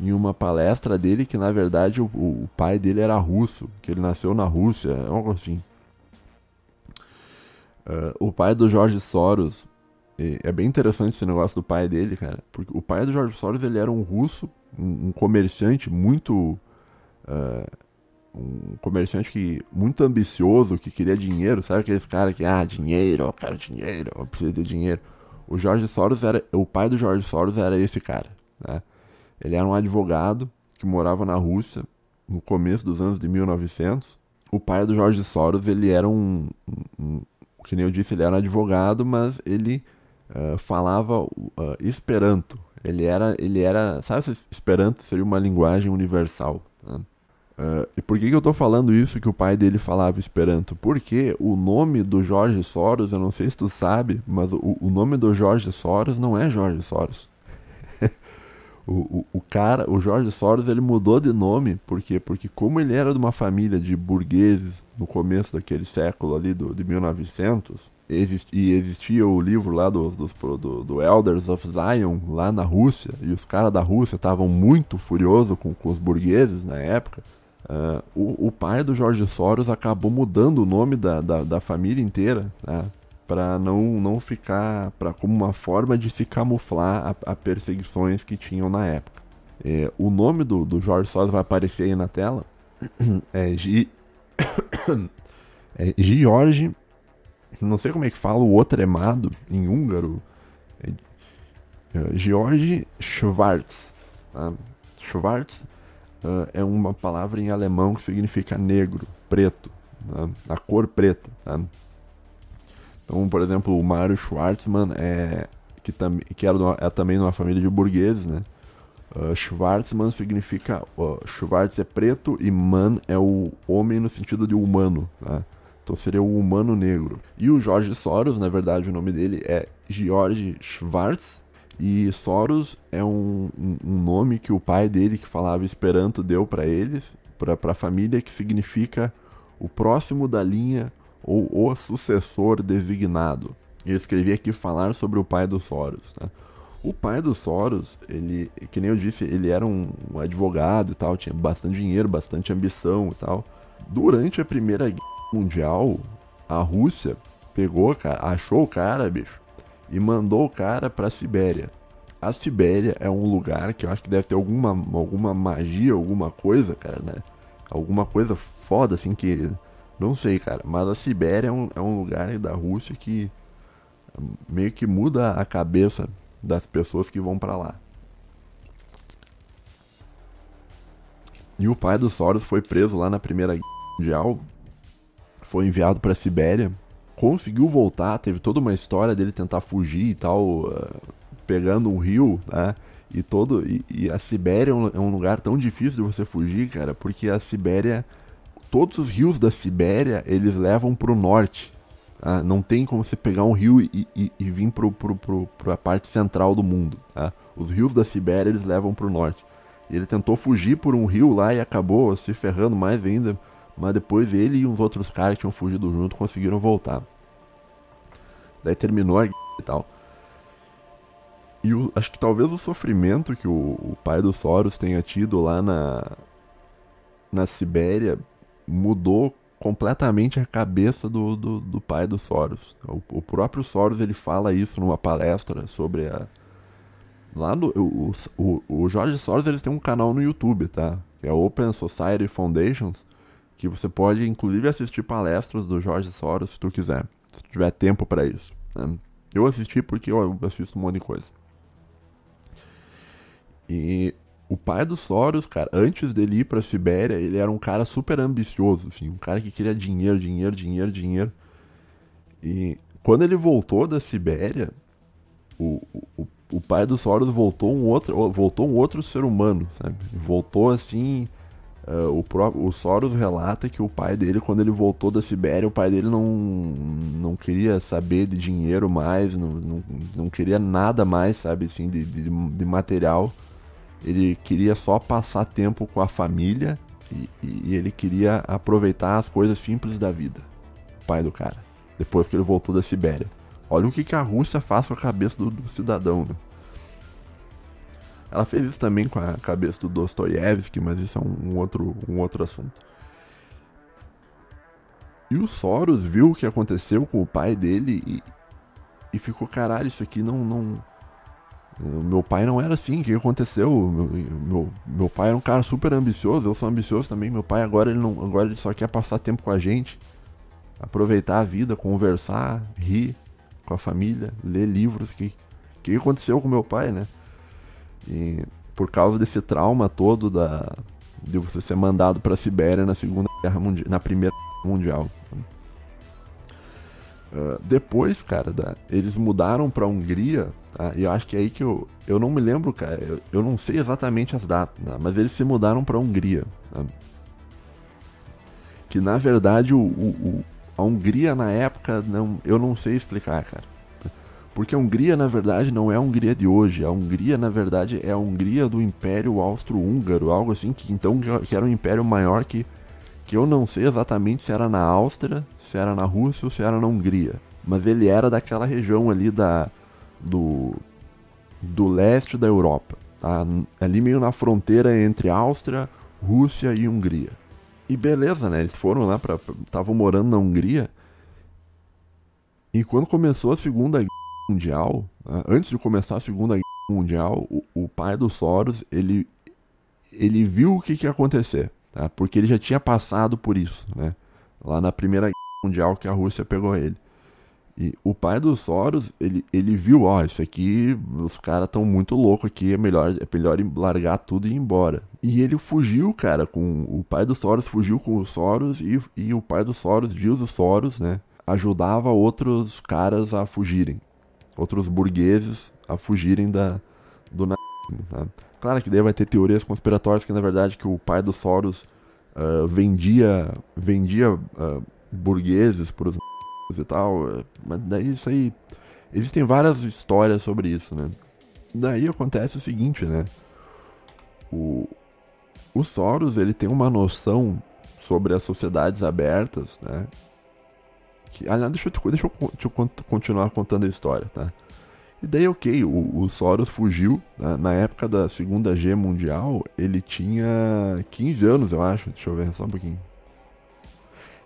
em uma palestra dele que na verdade o, o pai dele era russo, que ele nasceu na Rússia, algo assim. Uh, o pai do Jorge Soros. É bem interessante esse negócio do pai dele, cara. Porque o pai do Jorge Soros ele era um russo, um, um comerciante muito. Uh, um comerciante que muito ambicioso, que queria dinheiro, sabe aqueles caras que, ah, dinheiro, eu quero dinheiro, eu preciso de dinheiro. O Jorge Soros era, o pai do Jorge Soros era esse cara, né? Ele era um advogado que morava na Rússia no começo dos anos de 1900. O pai do Jorge Soros, ele era um, um, um que nem eu disse, ele era um advogado, mas ele uh, falava uh, Esperanto. Ele era, ele era, sabe, Esperanto seria uma linguagem universal. Né? Uh, e por que, que eu tô falando isso que o pai dele falava Esperanto? Porque o nome do Jorge Soros, eu não sei se tu sabe, mas o, o nome do Jorge Soros não é Jorge Soros. O, o, o, cara, o Jorge Soros, ele mudou de nome, por quê? Porque como ele era de uma família de burgueses no começo daquele século ali, do, de 1900, exist, e existia o livro lá do, do, do, Elders of Zion, lá na Rússia, e os caras da Rússia estavam muito furiosos com, com os burgueses na época, uh, o, o, pai do Jorge Soros acabou mudando o nome da, da, da família inteira, né? para não, não ficar, para como uma forma de se camuflar a, a perseguições que tinham na época. É, o nome do, do Jorge Soros vai aparecer aí na tela. É, G... é George, não sei como é que fala o outro emado em húngaro. É, é, George Schwarz. Tá? Schwarz uh, é uma palavra em alemão que significa negro, preto, tá? a cor preta. Tá? Então, por exemplo, o Mário Schwartzman, é, que, tam, que era é também de uma família de burgueses, né? Uh, Schwarzman significa. Uh, Schwarz é preto e man é o homem no sentido de humano. Tá? Então seria o humano negro. E o Jorge Soros, na verdade, o nome dele é George Schwartz. E Soros é um, um, nome que o pai dele, que falava Esperanto, deu para eles, para a família, que significa o próximo da linha ou o sucessor designado. Eu escrevi aqui falar sobre o pai do Soros. Né? O pai do Soros, ele, que nem eu disse, ele era um, um advogado e tal, tinha bastante dinheiro, bastante ambição e tal. Durante a Primeira Guerra Mundial, a Rússia pegou, cara, achou o cara, bicho, e mandou o cara pra Sibéria. A Sibéria é um lugar que eu acho que deve ter alguma, alguma magia, alguma coisa, cara, né? Alguma coisa foda, assim, que não sei, cara, mas a Sibéria é um, é um lugar da Rússia que meio que muda a cabeça das pessoas que vão para lá. E o pai do Soros foi preso lá na Primeira Guerra Mundial, foi enviado para a Sibéria, conseguiu voltar, teve toda uma história dele tentar fugir e tal, uh, pegando um rio, né? E todo e, e a Sibéria é um, é um, lugar tão difícil de você fugir, cara, porque a Sibéria todos os rios da Sibéria eles levam para o norte. Tá? Não tem como você pegar um rio e, e, e vir para a parte central do mundo. Tá? Os rios da Sibéria eles levam para o norte. E ele tentou fugir por um rio lá e acabou se ferrando mais ainda. Mas depois ele e uns outros caras que tinham fugido junto conseguiram voltar. Daí terminou a guerra e tal. E o, acho que talvez o sofrimento que o, o pai do Soros tenha tido lá na, na Sibéria mudou completamente a cabeça do, do, do pai do Soros. O, o, próprio Soros ele fala isso numa palestra sobre a. Lá no. O, o, o Jorge Soros ele tem um canal no YouTube, tá? Que é Open Society Foundations. Que você pode inclusive assistir palestras do Jorge Soros se tu quiser. Se tiver tempo para isso. Né? Eu assisti porque eu assisto um monte de coisa. E o pai do Soros, cara, antes dele ir pra Sibéria, ele era um cara super ambicioso, assim, um cara que queria dinheiro, dinheiro, dinheiro, dinheiro. E quando ele voltou da Sibéria, o, o, o pai do Soros voltou um outro, voltou um outro ser humano, sabe? Voltou assim. Uh, o, próprio, o Soros relata que o pai dele, quando ele voltou da Sibéria, o pai dele não, não queria saber de dinheiro mais, não, não, não queria nada mais, sabe, assim, de, de, de material ele queria só passar tempo com a família e, e, ele queria aproveitar as coisas simples da vida. O pai do cara. Depois que ele voltou da Sibéria. Olha o que, que a Rússia faz com a cabeça do, do cidadão. Né? Ela fez isso também com a cabeça do Dostoiévski, mas isso é um, outro, um outro assunto. E o Soros viu o que aconteceu com o pai dele e, e ficou, caralho, isso aqui não, não, meu pai não era assim, o que aconteceu? Meu, meu, meu, pai era um cara super ambicioso, eu sou ambicioso também. Meu pai agora ele não, agora ele só quer passar tempo com a gente, aproveitar a vida, conversar, rir com a família, ler livros. O que, que aconteceu com meu pai, né? E por causa desse trauma todo da de você ser mandado para a Sibéria na Segunda Guerra Mundial, na Primeira Guerra Mundial. Uh, depois, cara, da, eles mudaram pra Hungria, tá? E eu acho que é aí que eu. Eu não me lembro, cara. Eu, eu não sei exatamente as datas, tá? mas eles se mudaram pra Hungria. Tá? Que na verdade o, o, o, a Hungria na época, não, eu não sei explicar, cara. Porque a Hungria, na verdade, não é a Hungria de hoje. A Hungria, na verdade, é a Hungria do Império Austro-Húngaro, algo assim, que então que era um império maior que, que eu não sei exatamente se era na Áustria, se era na Rússia ou se era na Hungria. Mas ele era daquela região ali da, do, do leste da Europa. Tá? Ali meio na fronteira entre Áustria, Rússia e Hungria. E beleza, né? Eles foram lá para estavam morando na Hungria. E quando começou a Segunda Guerra Mundial, né? antes de começar a Segunda Guerra Mundial, o, o, pai do Soros, ele ele viu o que, que ia acontecer, tá? Porque ele já tinha passado por isso, né? Lá na Primeira Guerra Mundial que a Rússia pegou ele. E o pai do Soros, ele, ele viu, ó, isso aqui, os caras estão muito loucos aqui, é melhor, é melhor largar tudo e ir embora. E ele fugiu, cara, com o pai do Soros fugiu com o Soros e, e o pai do Soros, Gilles Soros, né, ajudava outros caras a fugirem, outros burgueses a fugirem da, do nazismo, tá? Claro que daí vai ter teorias conspiratórias que na verdade que o pai do Soros uh, vendia, vendia uh, burgueses para os e tal. É, mas daí isso aí. Existem várias histórias sobre isso, né? Daí acontece o seguinte, né? O, o Soros, ele tem uma noção sobre as sociedades abertas, né? Que, aliás, deixa eu, deixa eu, deixa eu continuar contando a história, tá? E daí, ok, o, o Soros fugiu. Né? Na época da Segunda G Mundial, ele tinha 15 anos, eu acho. Deixa eu ver só um pouquinho.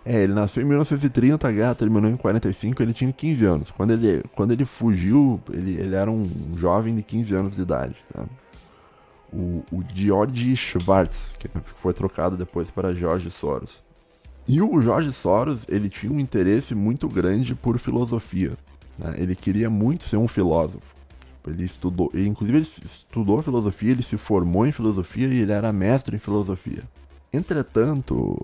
É, ele nasceu em 1930, a guerra terminou em 45, ele tinha 15 anos. Quando ele, quando ele fugiu, ele, ele era um jovem de 15 anos de idade. Tá? O, o George Schwartz, que foi trocado depois para George Soros. E o George Soros, ele tinha um interesse muito grande por filosofia. Né? Ele queria muito ser um filósofo. Ele estudou, ele, inclusive ele estudou filosofia, ele se formou em filosofia e ele era mestre em filosofia. Entretanto,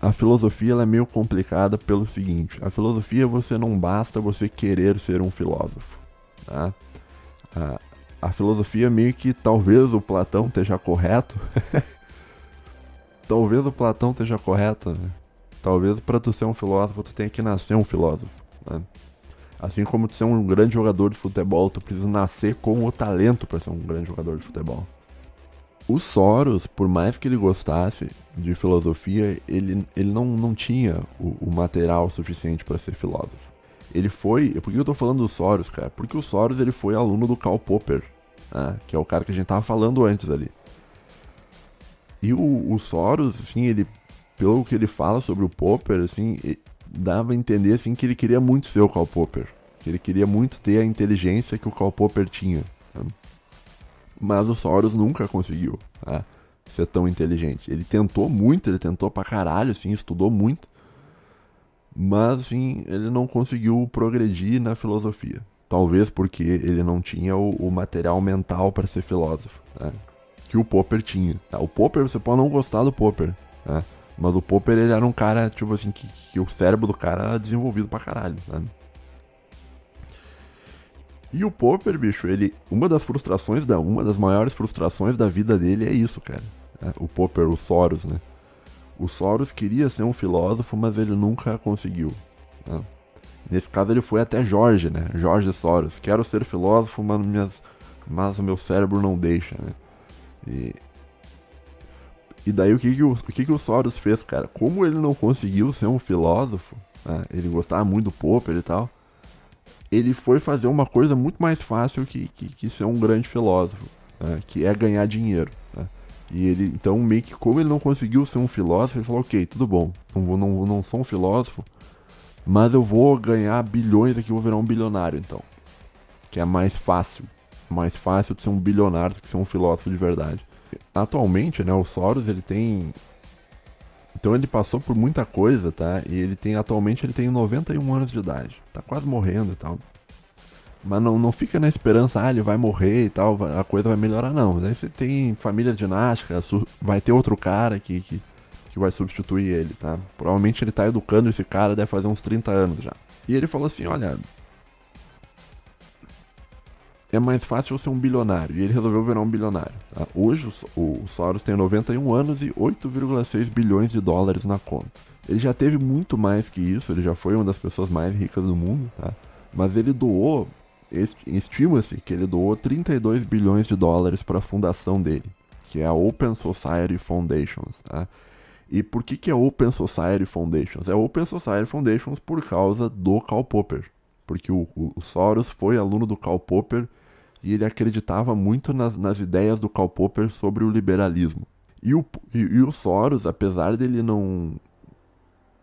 a filosofia é meio complicada pelo seguinte: a filosofia você não basta você querer ser um filósofo. Tá? A, a filosofia meio que talvez o Platão esteja correto. talvez o Platão esteja correto. Né? Talvez para tu ser um filósofo tu tenha que nascer um filósofo. Né? Assim como tu ser um grande jogador de futebol, tu precisa nascer com o talento para ser um grande jogador de futebol. O Soros, por mais que ele gostasse de filosofia, ele, ele não, não tinha o, o material suficiente para ser filósofo. Ele foi. Por que eu tô falando do Soros, cara? Porque o Soros ele foi aluno do Karl Popper, né? que é o cara que a gente tava falando antes ali. E o, o Soros, assim, ele. Pelo que ele fala sobre o Popper, assim, dava a entender assim, que ele queria muito ser o Karl Popper. Que ele queria muito ter a inteligência que o Karl Popper tinha. Né? Mas o Soros nunca conseguiu tá? ser tão inteligente. Ele tentou muito, ele tentou pra caralho, assim, estudou muito. Mas, assim, ele não conseguiu progredir na filosofia. Talvez porque ele não tinha o, o material mental para ser filósofo, tá? que o Popper tinha. O Popper, você pode não gostar do Popper, tá? Mas o Popper ele era um cara, tipo assim, que, que o cérebro do cara era desenvolvido pra caralho. Tá? E o Popper, bicho, ele. Uma das frustrações, da, uma das maiores frustrações da vida dele é isso, cara. É, o Popper, o Soros, né? O Soros queria ser um filósofo, mas ele nunca conseguiu. Né? Nesse caso ele foi até Jorge, né? Jorge Soros. Quero ser filósofo, mas, minhas, mas o meu cérebro não deixa, né? E, e daí o que que o, o que que o Soros fez, cara? Como ele não conseguiu ser um filósofo, né? ele gostava muito do Popper e tal, ele foi fazer uma coisa muito mais fácil que, que, que ser um grande filósofo, né? que é ganhar dinheiro. Né? E ele, então, meio que como ele não conseguiu ser um filósofo, ele falou: ok, tudo bom, não, vou, não, não sou um filósofo, mas eu vou ganhar bilhões aqui, vou virar um bilionário, então. Que é mais fácil. Mais fácil de ser um bilionário do que ser um filósofo de verdade. Atualmente, né, o Soros ele tem então ele passou por muita coisa, tá? E ele tem, atualmente, ele tem 91 anos de idade. Tá quase morrendo e tal. Mas não, não fica na esperança, ah, ele vai morrer e tal, a coisa vai melhorar, não. Aí você tem família ginástica, vai ter outro cara que, que, que vai substituir ele, tá? Provavelmente ele tá educando esse cara, deve fazer uns 30 anos já. E ele falou assim, olha, é mais fácil ser um bilionário. E ele resolveu virar um bilionário. Tá? Hoje o, o Soros tem 91 anos e 8,6 bilhões de dólares na conta. Ele já teve muito mais que isso, ele já foi uma das pessoas mais ricas do mundo, tá? Mas ele doou estima-se que ele doou 32 bilhões de dólares para a fundação dele, que é a Open Society Foundations. Tá? E por que, que é Open Society Foundations? É Open Society Foundations por causa do Karl Popper. Porque o, o Soros foi aluno do Karl Popper e ele acreditava muito nas, nas ideias do Karl Popper sobre o liberalismo. E o, e, e o Soros, apesar dele não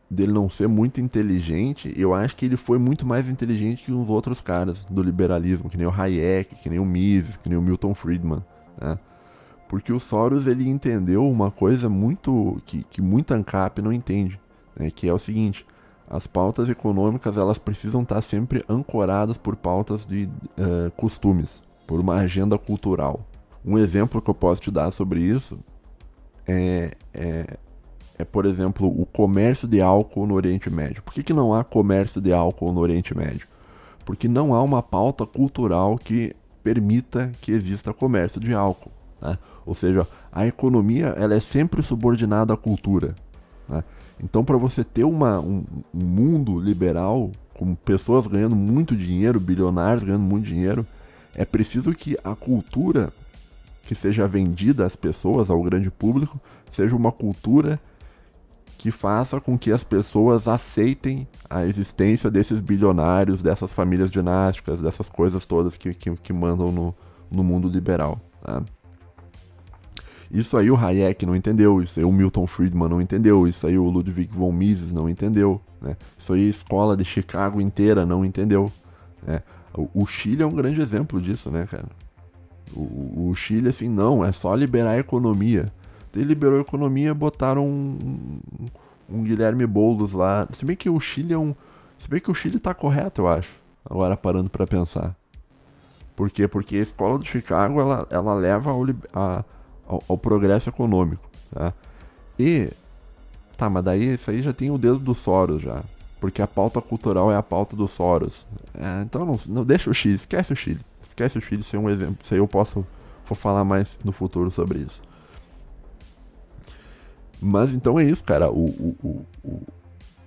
dele não ser muito inteligente, eu acho que ele foi muito mais inteligente que os outros caras do liberalismo, que nem o Hayek, que nem o Mises, que nem o Milton Friedman, né? Porque o Soros ele entendeu uma coisa muito que, que muita ANCAP não entende, né? que é o seguinte: as pautas econômicas elas precisam estar sempre ancoradas por pautas de uh, costumes, por uma agenda cultural. Um exemplo que eu posso te dar sobre isso é, é, é, por exemplo, o comércio de álcool no Oriente Médio. Por que, que não há comércio de álcool no Oriente Médio? Porque não há uma pauta cultural que permita que exista comércio de álcool. Né? Ou seja, a economia ela é sempre subordinada à cultura. Né? Então, para você ter uma, um, um, mundo liberal, com pessoas ganhando muito dinheiro, bilionários ganhando muito dinheiro, é preciso que a cultura que seja vendida às pessoas, ao grande público, seja uma cultura que faça com que as pessoas aceitem a existência desses bilionários, dessas famílias dinásticas, dessas coisas todas que, que, que mandam no, no mundo liberal. Tá? Isso aí o Hayek não entendeu, isso aí o Milton Friedman não entendeu, isso aí o Ludwig von Mises não entendeu, né? Isso aí a escola de Chicago inteira não entendeu, né? O, Chile é um grande exemplo disso, né, cara? O, o, Chile, assim, não, é só liberar a economia. Ele liberou a economia, botaram um, um Guilherme Boulos lá. Se bem que o Chile é um. Se bem que o Chile tá correto, eu acho. Agora parando para pensar. Por quê? Porque a escola de Chicago ela, ela leva ao, a, ao, ao progresso econômico. Tá? E. Tá, mas daí isso aí já tem o dedo do Soros já. Porque a pauta cultural é a pauta do Soros. É, então não, não deixa o Chile, esquece o Chile. Esquece o Chile, é um exemplo. Isso aí eu posso vou falar mais no futuro sobre isso. Mas então é isso, cara. O, o, o,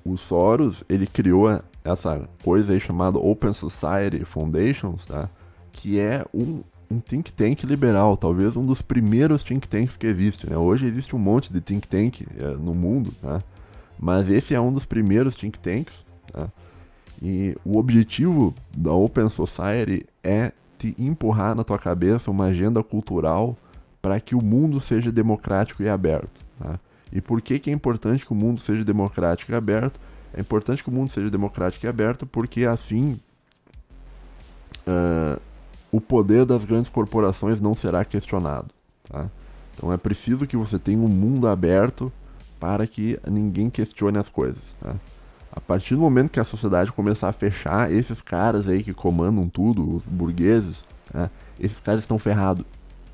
o, Soros, ele criou essa coisa aí chamada Open Society Foundations, tá? Que é um, um think tank liberal, talvez um dos primeiros think tanks que existe. Né? Hoje existe um monte de think tank é, no mundo, tá? Mas esse é um dos primeiros think tanks. Tá? E o objetivo da Open Society é te empurrar na tua cabeça uma agenda cultural para que o mundo seja democrático e aberto. Tá? E por que, que é importante que o mundo seja democrático e aberto? É importante que o mundo seja democrático e aberto porque assim uh, o poder das grandes corporações não será questionado. Tá? Então é preciso que você tenha um mundo aberto para que ninguém questione as coisas. Tá? A partir do momento que a sociedade começar a fechar, esses caras aí que comandam tudo, os burgueses, tá? esses caras estão ferrados.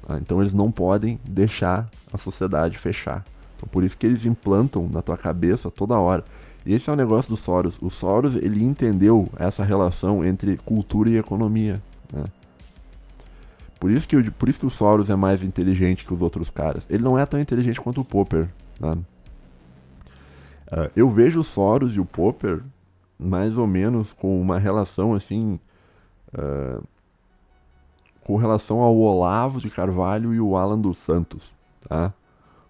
Tá? Então eles não podem deixar a sociedade fechar. Então por isso que eles implantam na tua cabeça toda hora. E esse é o negócio do Soros. O Soros ele entendeu essa relação entre cultura e economia. Né? Por isso, que, por isso que o Soros é mais inteligente que os outros caras. Ele não é tão inteligente quanto o Popper. Né? Uh, eu vejo o Soros e o Popper mais ou menos com uma relação assim. Uh, com relação ao Olavo de Carvalho e o Alan dos Santos. Tá?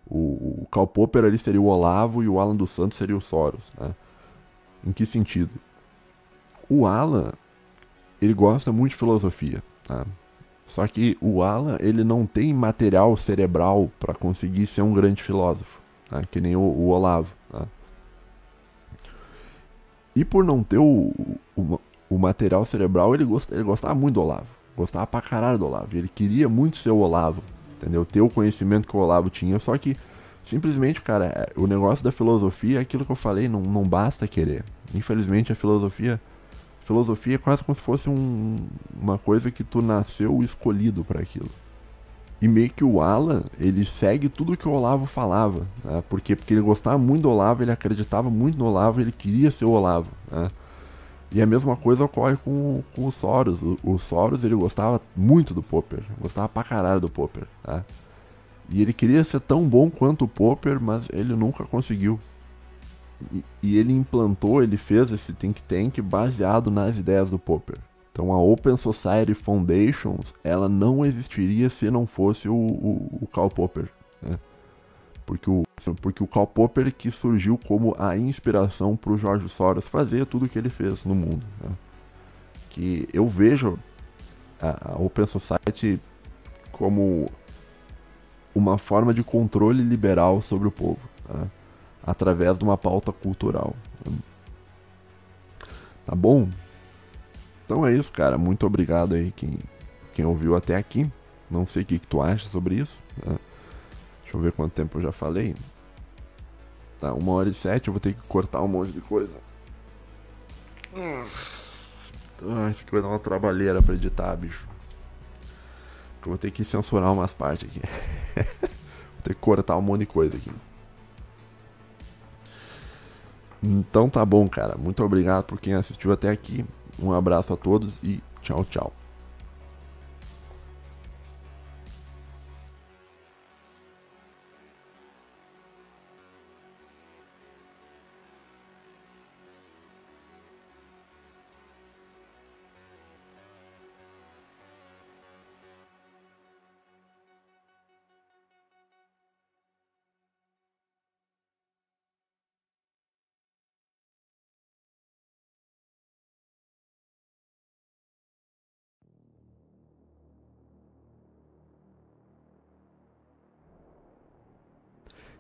O, o Karl Popper ali seria o Olavo e o Alan dos Santos seria o Soros. Né? Em que sentido? O Alan, ele gosta muito de filosofia. Tá? Só que o Alan, ele não tem material cerebral para conseguir ser um grande filósofo, tá? que nem o, o Olavo. E por não ter o, o, o material cerebral, ele, gost, ele gostava muito do Olavo. Gostava pra caralho do Olavo. Ele queria muito ser o Olavo, entendeu? Ter o conhecimento que o Olavo tinha, só que simplesmente, cara, é, o negócio da filosofia é aquilo que eu falei, não, não basta querer. Infelizmente a filosofia filosofia é quase como se fosse um, uma coisa que tu nasceu escolhido para aquilo. E meio que o Alan, ele segue tudo que o Olavo falava, né? porque, porque ele gostava muito do Olavo, ele acreditava muito no Olavo, ele queria ser o Olavo. Né? E a mesma coisa ocorre com, com o Soros. O, o, Soros, ele gostava muito do Popper, gostava pra caralho do Popper. Tá? E ele queria ser tão bom quanto o Popper, mas ele nunca conseguiu. E, ele implantou, ele fez esse think tank baseado nas ideias do Popper. Então a Open Society Foundations, ela não existiria se não fosse o, o, o Karl Popper, né? Porque o, porque o Karl Popper que surgiu como a inspiração para o George Soros fazer tudo o que ele fez no mundo. Né? Que eu vejo a, a Open Society como uma forma de controle liberal sobre o povo, tá? através de uma pauta cultural. Tá bom? Então é isso, cara. Muito obrigado aí quem, quem ouviu até aqui. Não sei o que, que tu acha sobre isso. Tá? Deixa eu ver quanto tempo eu já falei. Tá, uma hora e sete, eu vou ter que cortar um monte de coisa. Ah, isso aqui vai dar uma trabalheira pra editar, bicho. Eu vou ter que censurar umas partes aqui. vou ter que cortar um monte de coisa aqui. Então tá bom, cara. Muito obrigado por quem assistiu até aqui. Um abraço a todos e tchau, tchau.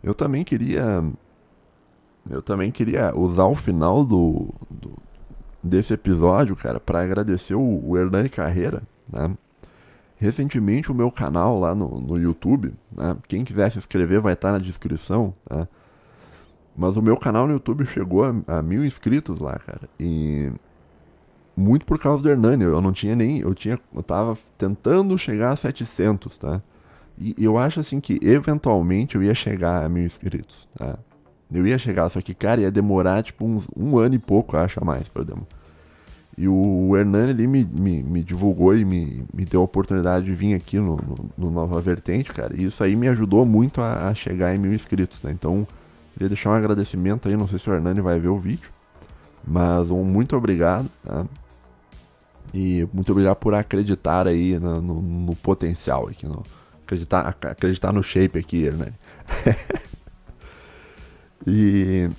Eu também queria. Eu também queria usar o final do, do desse episódio, cara, para agradecer o, o Hernani Carreira, né? Recentemente o meu canal lá no, no YouTube, né? Quem quiser se inscrever vai estar na descrição, né? Mas o meu canal no YouTube chegou a, a, mil inscritos lá, cara. E muito por causa do Hernani. Eu não tinha nem. Eu tinha. Eu tava tentando chegar a 700, tá? E eu acho assim que eventualmente eu ia chegar a mil inscritos, tá? Eu ia chegar, só que, cara, ia demorar tipo uns, um ano e pouco, acho, a mais pra demorar. E o Hernani ali me, me, me, divulgou e me, me deu a oportunidade de vir aqui no, no, no Nova Vertente, cara. E isso aí me ajudou muito a, a, chegar em mil inscritos, né? Então, queria deixar um agradecimento aí, não sei se o Hernani vai ver o vídeo. Mas um muito obrigado, tá? E muito obrigado por acreditar aí no, no, no potencial aqui, no, acreditar, acreditar no shape aqui, né? e.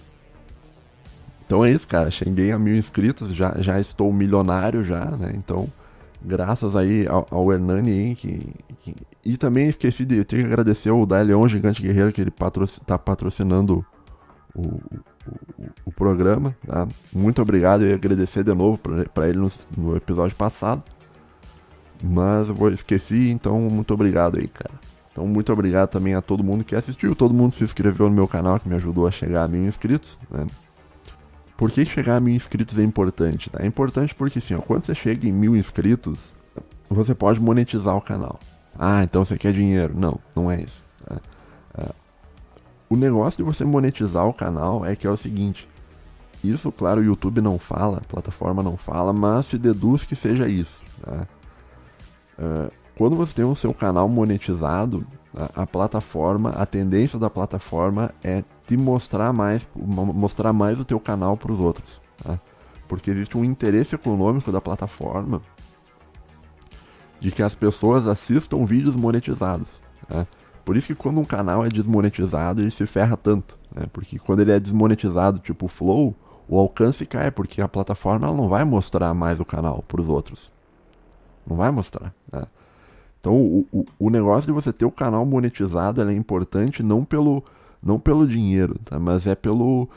Então é isso, cara. Cheguei a mil inscritos, já, já estou milionário já, né? Então, graças aí ao, ao Hernani aí, que, que, E também esqueci de. Eu tenho que agradecer ao Daleon Gigante Guerreiro, que ele está patrocinando o, o, o, programa. Tá? Muito obrigado e agradecer de novo para ele no, no episódio passado. Mas eu esqueci, então muito obrigado aí, cara. Então muito obrigado também a todo mundo que assistiu, todo mundo que se inscreveu no meu canal, que me ajudou a chegar a mil inscritos, né? Por que chegar a mil inscritos é importante? Tá? É importante porque assim, ó, quando você chega em mil inscritos, você pode monetizar o canal. Ah, então você quer dinheiro. Não, não é isso. Tá? O negócio de você monetizar o canal é que é o seguinte. Isso, claro, o YouTube não fala, a plataforma não fala, mas se deduz que seja isso. Tá? Uh, quando você tem o seu canal monetizado, a, a, plataforma, a tendência da plataforma é te mostrar mais, mostrar mais o teu canal para os outros, tá? porque existe um interesse econômico da plataforma de que as pessoas assistam vídeos monetizados. Tá? Por isso que quando um canal é desmonetizado, ele se ferra tanto, né? porque quando ele é desmonetizado, tipo Flow, o alcance cai, porque a plataforma não vai mostrar mais o canal para os outros. Não vai mostrar. Né? Então, o, o, o, negócio de você ter o canal monetizado é importante não pelo, não pelo dinheiro, tá? mas é pelo,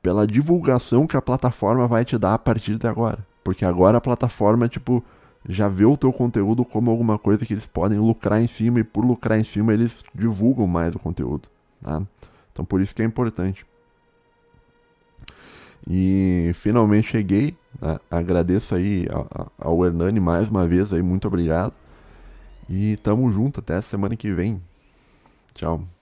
pela divulgação que a plataforma vai te dar a partir de agora. Porque agora a plataforma, tipo, já vê o teu conteúdo como alguma coisa que eles podem lucrar em cima e por lucrar em cima eles divulgam mais o conteúdo. Tá? Então, por isso que é importante. E finalmente cheguei. Né? Agradeço aí ao, Hernani mais uma vez aí, muito obrigado. E tamo junto até semana que vem. Tchau.